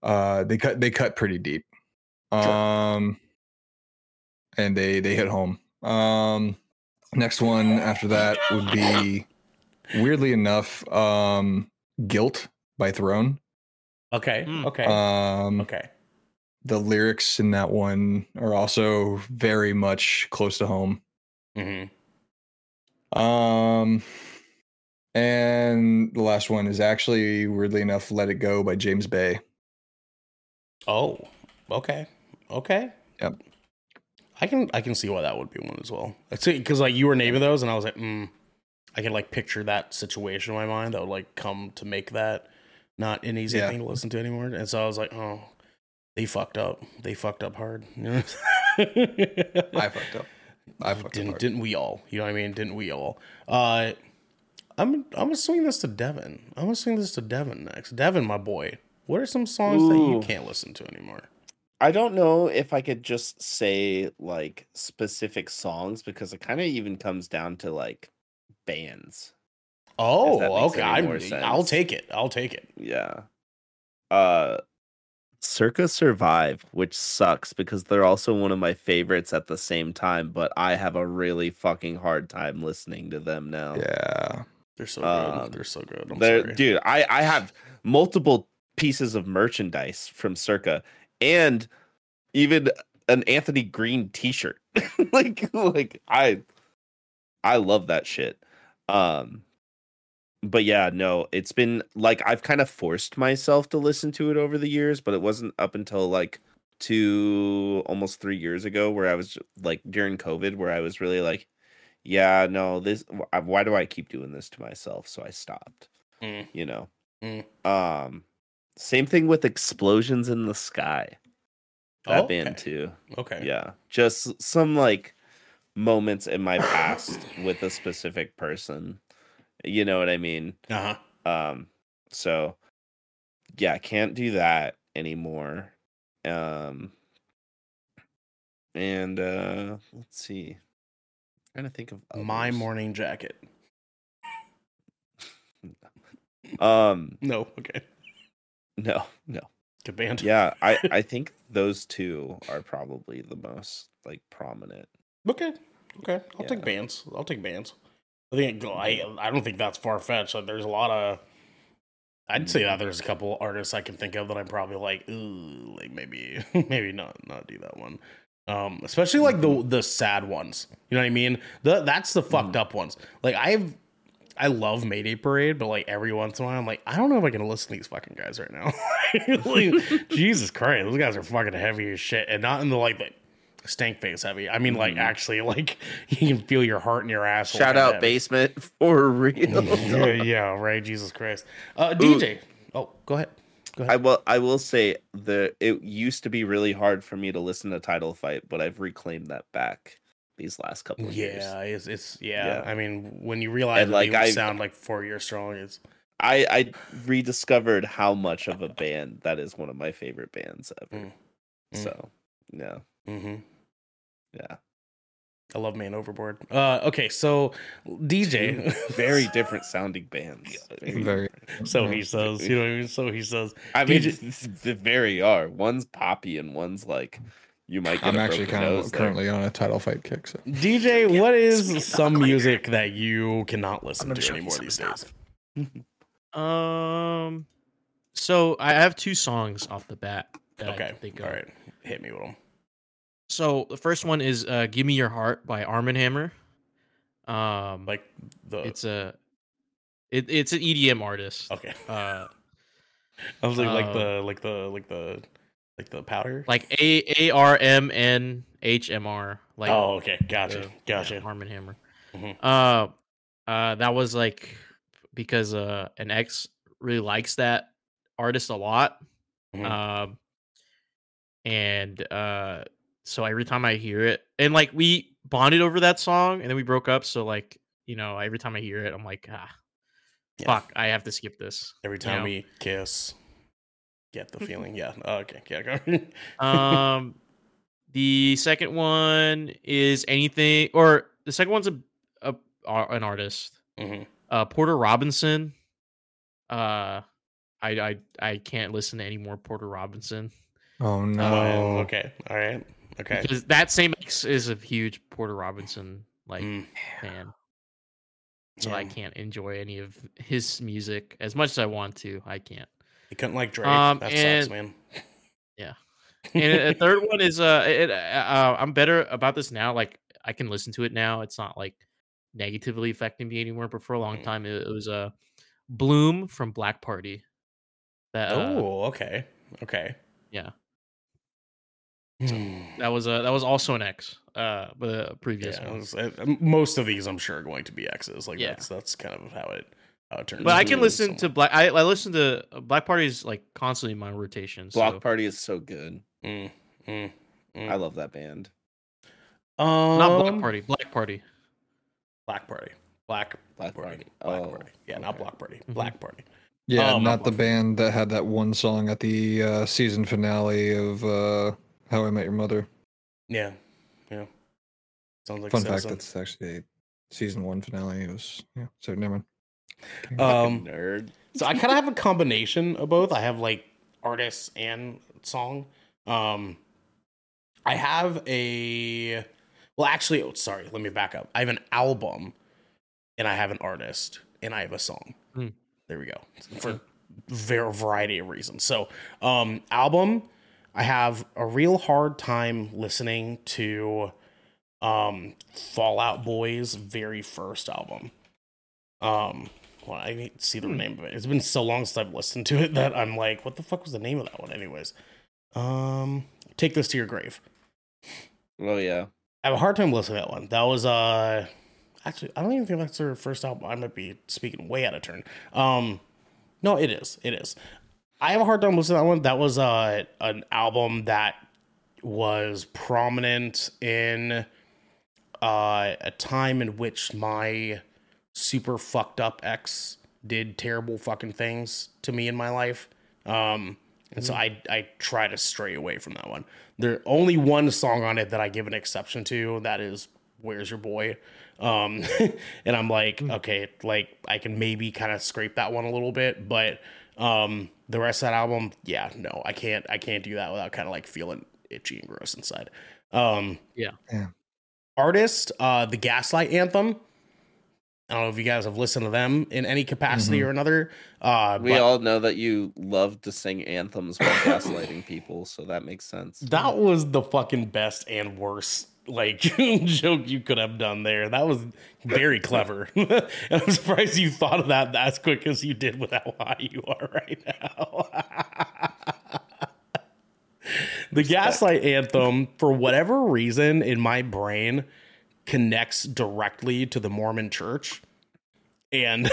uh they cut they cut pretty deep. Um and they they hit home. Um next one after that would be weirdly enough um Guilt by Throne. Okay. Hmm. Okay. Um okay. the lyrics in that one are also very much close to home. hmm Um and the last one is actually weirdly enough Let It Go by James Bay. Oh. Okay. Okay. Yep. I can I can see why that would be one as well. Because like you were naming those, and I was like, mm, I can like picture that situation in my mind that would like come to make that not an easy Yeah. thing to listen to anymore. And so I was like, oh, they fucked up. They fucked up hard. You <laughs> know? I fucked up. I fucked up. didn't hard. didn't we all? You know what I mean? Didn't we all? Uh, I'm I'm gonna swing this to Devin. I'm gonna swing this to Devin next. Devin, my boy, what are some songs that you can't listen to anymore? I don't know if I could just say like specific songs because it kind of even comes down to like bands. Oh, okay. I'm, I'll take it. I'll take it. Yeah. Uh Circa Survive, which sucks because they're also one of my favorites at the same time, but I have a really fucking hard time listening to them now. Yeah. They're so Um, good. They're so good. I'm They're, sorry. dude, I I have multiple pieces of merchandise from Circa and even an Anthony Green t-shirt. <laughs> like like I I love that shit. Um but yeah, no, it's been like I've kind of forced myself to listen to it over the years, but it wasn't up until like two almost 3 years ago where I was like during COVID where I was really like yeah, no, this why do I keep doing this to myself? So I stopped Mm. you know. Mm. Um, same thing with explosions in the sky. That Oh, band okay. too. Okay. Yeah, just some like moments in my past <coughs> with a specific person. You know what I mean? Uh huh. Um, so yeah, can't do that anymore. Um, and uh, let's see. Trying to think of My morning jacket. <laughs> Um, No. Okay. no, no. Good band. yeah i <laughs> i think those two are probably the most like prominent Okay. Okay. I'll take bands. I'll take bands. I think I I don't think that's far fetched. Like, there's a lot of. I'd say that there's a couple artists I can think of that I'm probably like, ooh, like maybe <laughs> maybe not not do that one. Um, especially like the the sad ones. You know what I mean? The that's the fucked up ones. Like I've I love Mayday Parade, but like every once in a while, I'm like, I don't know if I can listen to these fucking guys right now. <laughs> like, <laughs> Jesus Christ, those guys are fucking heavy as shit, and not in the like the stank face heavy. I mean, like actually, <laughs> like you can feel your heart in your asshole. shout out heavy. basement for real yeah, yeah, right. Jesus Christ. Uh, DJ. Oh, go ahead. I will i will say the it used to be really hard for me to listen to title fight but i've reclaimed that back these last couple of years yeah, it's, it's yeah. Yeah. I mean, when you realize And, that like, I- sound like four years strong, it's i i rediscovered how much of a band that is one of my favorite bands ever Mm. Mm. so yeah hmm yeah I love Man Overboard. Uh, okay, so DJ. <laughs> very different sounding bands Very. so he says. You know what I mean? So he says. I mean, DJ they very are. One's poppy and one's like you might get. I'm a actually kind nose of there. currently on a title fight kick. So. DJ, what is some music that you cannot listen gonna to show you anymore these stuff. days? <laughs> Um, so I have two songs off the bat that I Okay, can think all of. right, hit me with them. So the first one is uh, "Give Me Your Heart" by Arm and Hammer. Um, Like the it's a, it, it's an EDM artist. okay. <laughs> Uh, I was like, like Uh, the like the like the like the powder. like A A R M N H M R. Like oh, okay, gotcha, the- gotcha. yeah, Arm and Hammer. Mhm. Uh, uh, that was like because uh an ex really likes that artist a lot. Mhm. Um, and uh, so every time I hear it, and like we bonded over that song, and then we broke up. So like you know, every time I hear it, I'm like, ah, Yeah. fuck, I have to skip this. Every you time know? we kiss, get the <laughs> feeling. Yeah. Oh, okay. Yeah. Go. um, the second one is anything, or the second one's a, a ar- an artist, Mhm. uh, Porter Robinson. Uh, I I I can't listen to any more Porter Robinson Oh no. Oh, okay. All right. Okay. because that same ex is a huge Porter Robinson like Mm, fan. So I can't enjoy any of his music as much as I want to. I can't. You couldn't like Drake. Um, that and- sucks, man. Yeah. And a third one is uh, it, uh, uh i'm better about this now like i can listen to it now it's not like negatively affecting me anymore but for a long Mm. time it, it was a uh, bloom from black party that uh, oh, okay. Okay. yeah Hmm. that was a that was also an x uh but a previous Yeah, one was- uh, most of these, I'm sure, are going to be X's. Like Yeah. that's that's kind of how it how it turns. but i can listen to black i, I listen to uh, black party's like constantly in my rotation Block so Party is so good. Mm, mm, mm. I love that band. um, not black party black party Black Party. Black Black Party. Party. Black Oh, Party. Yeah, not okay. Black Party. Mhm. Black Party. Yeah, Um, not the band that had that one song at the uh, season finale of uh, How I Met Your Mother. Yeah. Yeah. Sounds like Fun fact, Citizen. that's actually a season one finale. It was yeah. So never mind. Um, nerd. So I kind of have a combination of both. I have like artists and song. Um, I have a well, actually, oh, sorry. Let me back up. I have an album, and I have an artist, and I have a song. Hmm. There we go for ver- variety of reasons. So, um, album, I have a real hard time listening to um Fall Out Boy's very first album. Um, well, I need to see the Hmm. name of it. It's been so long since I've listened to it <laughs> that I'm like, what the fuck was the name of that one, anyways? Um, take this to your grave. Oh yeah. I have a hard time listening to that one. That was uh, actually, I don't even think that's their first album. I might be speaking way out of turn. Um, no, it is. It is. I have a hard time listening to that one. That was uh an album that was prominent in uh a time in which my super fucked up ex did terrible fucking things to me in my life. Um, and so I I try to stray away from that one. There only one song on it that I give an exception to. That is "Where's Your Boy," um, <laughs> and I'm like, okay, like I can maybe kind of scrape that one a little bit, but um, the rest of that album, yeah, no, I can't I can't do that without kind of like feeling itchy and gross inside. Um, Yeah. Yeah. Artist, uh, the Gaslight Anthem. I don't know if you guys have listened to them in any capacity or another. Uh, We but- all know that you love to sing anthems while gaslighting people, so that makes sense. That was the fucking best and worst like <laughs> joke you could have done there. That was very clever. and <laughs> I'm surprised you thought of that as quick as you did with how high you are right now. <laughs> the Gaslight Anthem, for whatever reason in my brain, connects directly to the Mormon church. And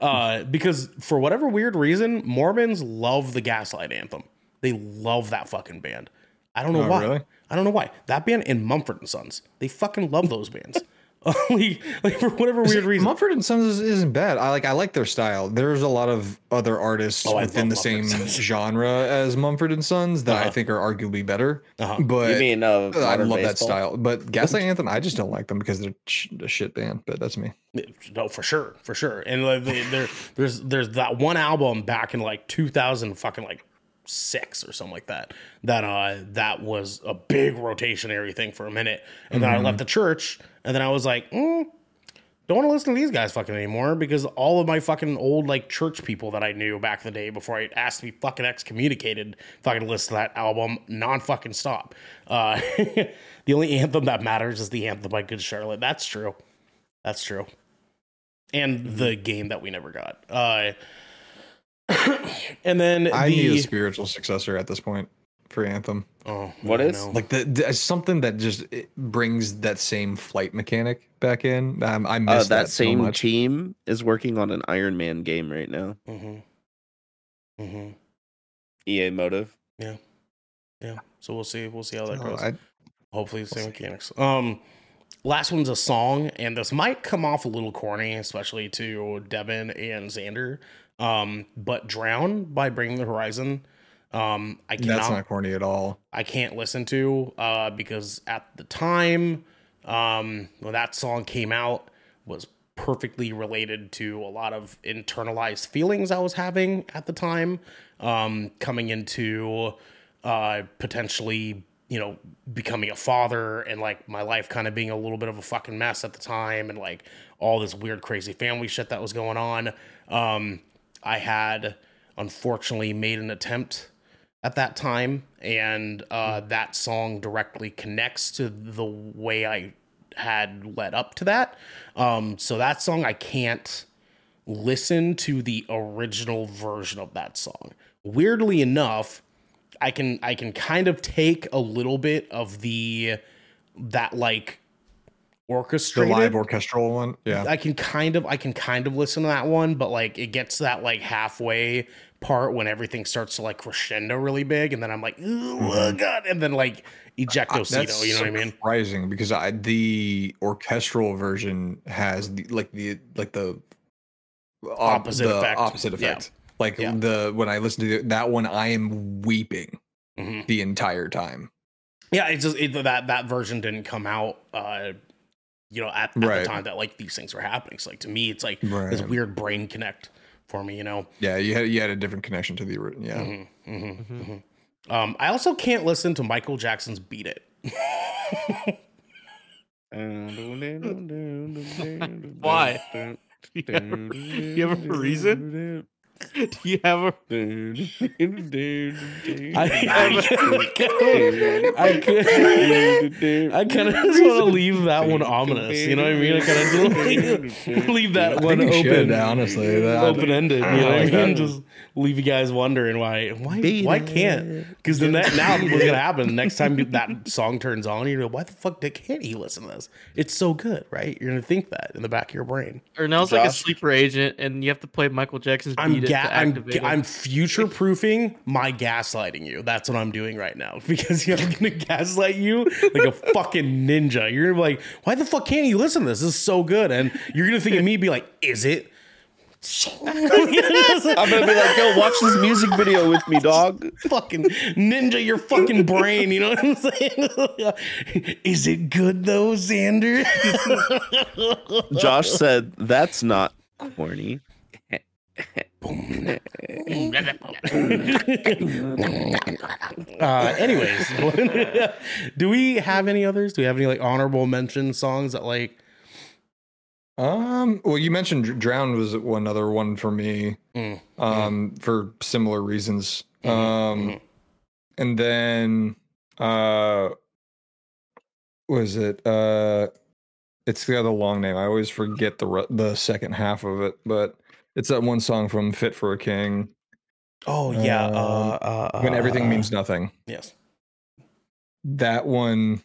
uh, because for whatever weird reason, Mormons love the Gaslight Anthem. They love that fucking band. I don't know Oh, why. really? I don't know why. That band and Mumford and Sons, they fucking love those bands. <laughs> like, like for whatever weird reason. Mumford and Sons is, isn't bad. I like I like their style. There's a lot of other artists Oh, within the love same Mumford and Sons. genre as Mumford and Sons that I Uh-huh. think are arguably better. Uh-huh. But you mean uh, I modern love that style. But Gaslight Anthem, I just don't like them because they're a shit band. But that's me. No, for sure, for sure. And like, they- there's there's that one album back in like 2000 fucking like six or something like that. That uh that was a big rotationary thing for a minute, and then I left the church, and then I was like, mm, don't want to listen to these guys fucking anymore because all of my fucking old like church people that I knew back in the day before I asked to be fucking excommunicated fucking listen to that album non fucking stop. Uh, <laughs> the only anthem that matters is the anthem by Good Charlotte. That's true. That's true. And Mm-hmm. the game that we never got. Uh, <coughs> and then I the, need a spiritual successor at this point for Anthem. oh, What I is? know. Like the, the something that just it brings that same flight mechanic back in. Um, I miss Uh, that, that, so same much. team is working on an Iron Man game right now. Mhm. hmm EA motive. Yeah. Yeah. So we'll see. We'll see how that Oh, goes. I- Hopefully, the same mechanics. Um, last one's a song, and this might come off a little corny, especially to Devin and Xander. Um, but "Drown" by Bring Me the Horizon. Um, I cannot. that's not corny at all. I can't listen to uh, because at the time um, when that song came out was perfectly related to a lot of internalized feelings I was having at the time, um, coming into uh, potentially you know becoming a father and like my life kind of being a little bit of a fucking mess at the time and like all this weird crazy family shit that was going on. Um, I had unfortunately made an attempt at that time and uh, that song directly connects to the way i had led up to that. Um, so that song i can't listen to the original version of that song. Weirdly enough i can i can kind of take a little bit of the that like Orchestral the live orchestral one. Yeah. I can kind of I can kind of listen to that one, but like it gets that like halfway part when everything starts to like crescendo really big, and then I'm like, "Ooh, oh god, and then like ejectocito, you know what I mean? Surprising because I the orchestral version has the like the like the op- Opposite the effect. Opposite Yeah. effect. Like Yeah. the when I listen to the, that one, I am weeping Mhm. the entire time. Yeah, it's just it, that that version didn't come out, uh, you know, at, at Right. the time that like these things were happening. So like to me, it's like this weird brain connect for me, you know. Yeah, you had you had a different connection to the ori- yeah. Mhm, mhm, mhm. Um, I also can't listen to Michael Jackson's "Beat It." <laughs> <laughs> Why? Do you have, do you have a reason? <laughs> <laughs> Do you have a? <laughs> I, <laughs> I, could, I kind of just want to leave that one ominous. You know what I mean? I kind of just leave that one open, should, honestly. That- open ended. You know what I mean? Just leave you guys wondering why, why, why can't? Because then that now <laughs> what's gonna happen? Next time that song turns on, you're like, why the fuck can't he listen to this? It's so good, right? You're gonna think that in the back of your brain. Or now it's like a sleeper agent, and you have to play Michael Jackson's I'm "Beat It" ga- to I'm activate it. I'm future proofing my gaslighting you. That's what I'm doing right now <laughs> because I'm gonna gaslight you like a <laughs> fucking ninja. You're gonna be like, why the fuck can't you listen to this? This is so good, and you're gonna think of me be like, is it? <laughs> I'm gonna be like, yo, watch this music video with me, dog. fucking ninja your fucking brain. You know what I'm saying? <laughs> is it good though, Xander? <laughs> Josh said that's not corny. Uh, anyways, do we have any others? Do we have any like honorable mention songs that like? Um. Well, you mentioned Dr- "Drown" was one other one for me. Mm, Um, for similar reasons. Mhm, Um, mhm. and then uh, was it uh, it's got a long name. I always forget the re- the second half of it, but it's that one song from "Fit for a King." Oh yeah. Um, uh, uh, when everything uh, means nothing. yes. That one.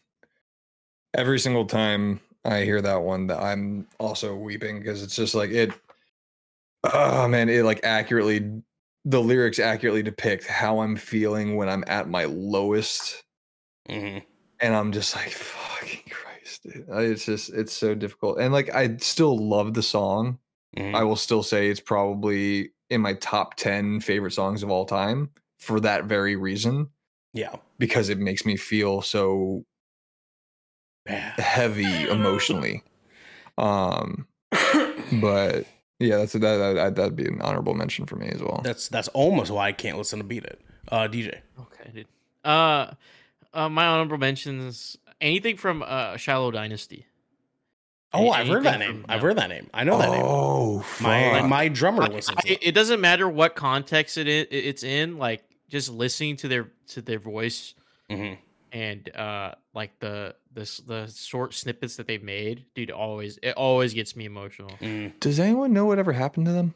Every single time I hear that one, that I'm also weeping because it's just like it. Oh man, it like accurately the lyrics accurately depict how I'm feeling when I'm at my lowest, Mhm. and I'm just like fucking Christ, dude. It's just it's so difficult, and like I still love the song. Mhm. I will still say it's probably in my top ten favorite songs of all time for that very reason Yeah. because it makes me feel so Yeah. heavy emotionally. Um, but yeah, that's that, that that'd be an honorable mention for me as well. That's that's almost why I can't listen to Beat It. Uh, DJ. Okay, dude. Uh, uh, my honorable mentions anything from uh Shiloh Dynasty. Oh, I've heard that name. from I've them. heard that name. I know that name. Oh, My fuck. my drummer I- listens I- to it. it doesn't matter what context it is, it's in. Like just listening to their to their voice Mhm. And uh like the the the short snippets that they've made, dude. Always it always gets me emotional. Mm. Does anyone know whatever happened to them?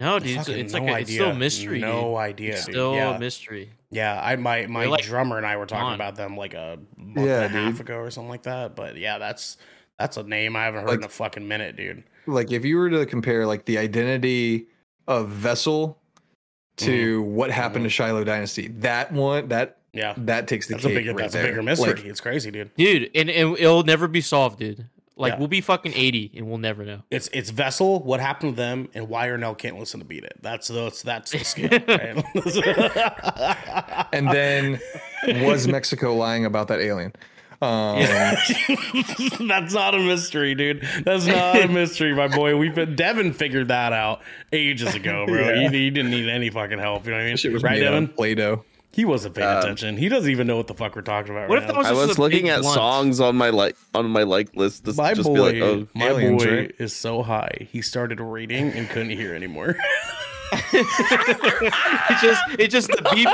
No, dude, it's, it's no like a, it's still a mystery. No dude. idea. It's still yeah. a mystery. Yeah, I my my like, drummer and I were talking gone. about them like a month Yeah, and a half dude. ago or something like that. But yeah, that's that's a name I haven't heard in a fucking minute, dude. Like, if you were to compare like the identity of Vessel to what happened to Shiloh Dynasty. That one, that Yeah. that takes the That's a cake bigger right that's a bigger mystery. Like, it's crazy, dude. dude, and, and it'll never be solved, dude. Like Yeah. we'll be fucking eighty and we'll never know. It's it's Vessel, what happened to them, and why Ernell can't listen to beat it. That's the that's the scale, <laughs> right? and then was Mexico lying about that alien? Um, <laughs> That's not a mystery, dude. That's not a mystery, my boy. We've been Devin figured that out ages ago, bro. <laughs> Yeah. He, he didn't need any fucking help. You know what I mean? Shit was right, made out Devin? Play-Doh. He wasn't paying Um, attention. He doesn't even know what the fuck we're talking about What right if that now. was I was looking at blunt? songs on my like on my like list. This my just boy, be like, oh, my aliens, boy right? is so high. He started reading and couldn't hear anymore. <laughs> It just it just the beep.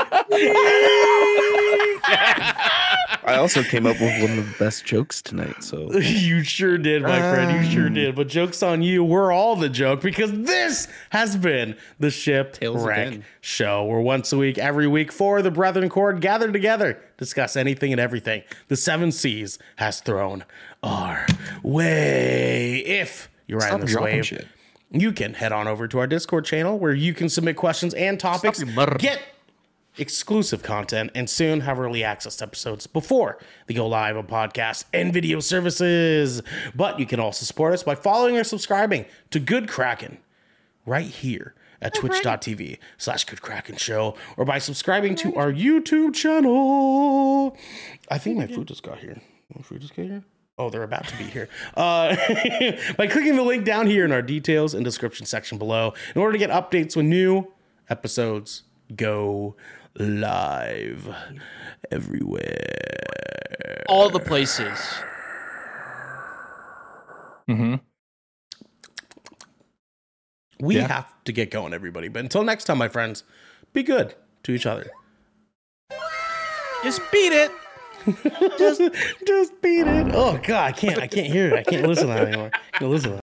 I also came up with one of the best jokes tonight. So <laughs> you sure did, my friend. You Um. sure did. But joke's on you. We're all the joke because this has been the Ship Tails Wreck again. Show. Where once a week, every week, four of the Brethren Court gather together, discuss anything and everything the Seven Seas has thrown our way. If you're riding Stop this dropping wave, shit. You can head on over to our Discord channel where you can submit questions and topics. Get exclusive content and soon have early access to episodes before they go live on podcasts and video services. But you can also support us by following or subscribing to Good Kraken right here at twitch.tv slash good kraken show or by subscribing to our youtube channel. I think my food just got here. My food just got here oh they're about to be here uh, <laughs> by clicking the link down here in our details and description section below in order to get updates when new episodes go live everywhere all the places. Mm-hmm. we Yeah. have to get going everybody but until next time my friends be good to each other Just beat it. Just just beat it. Oh god, I can't I can't hear it. I can't listen to that anymore. I can't listen to that.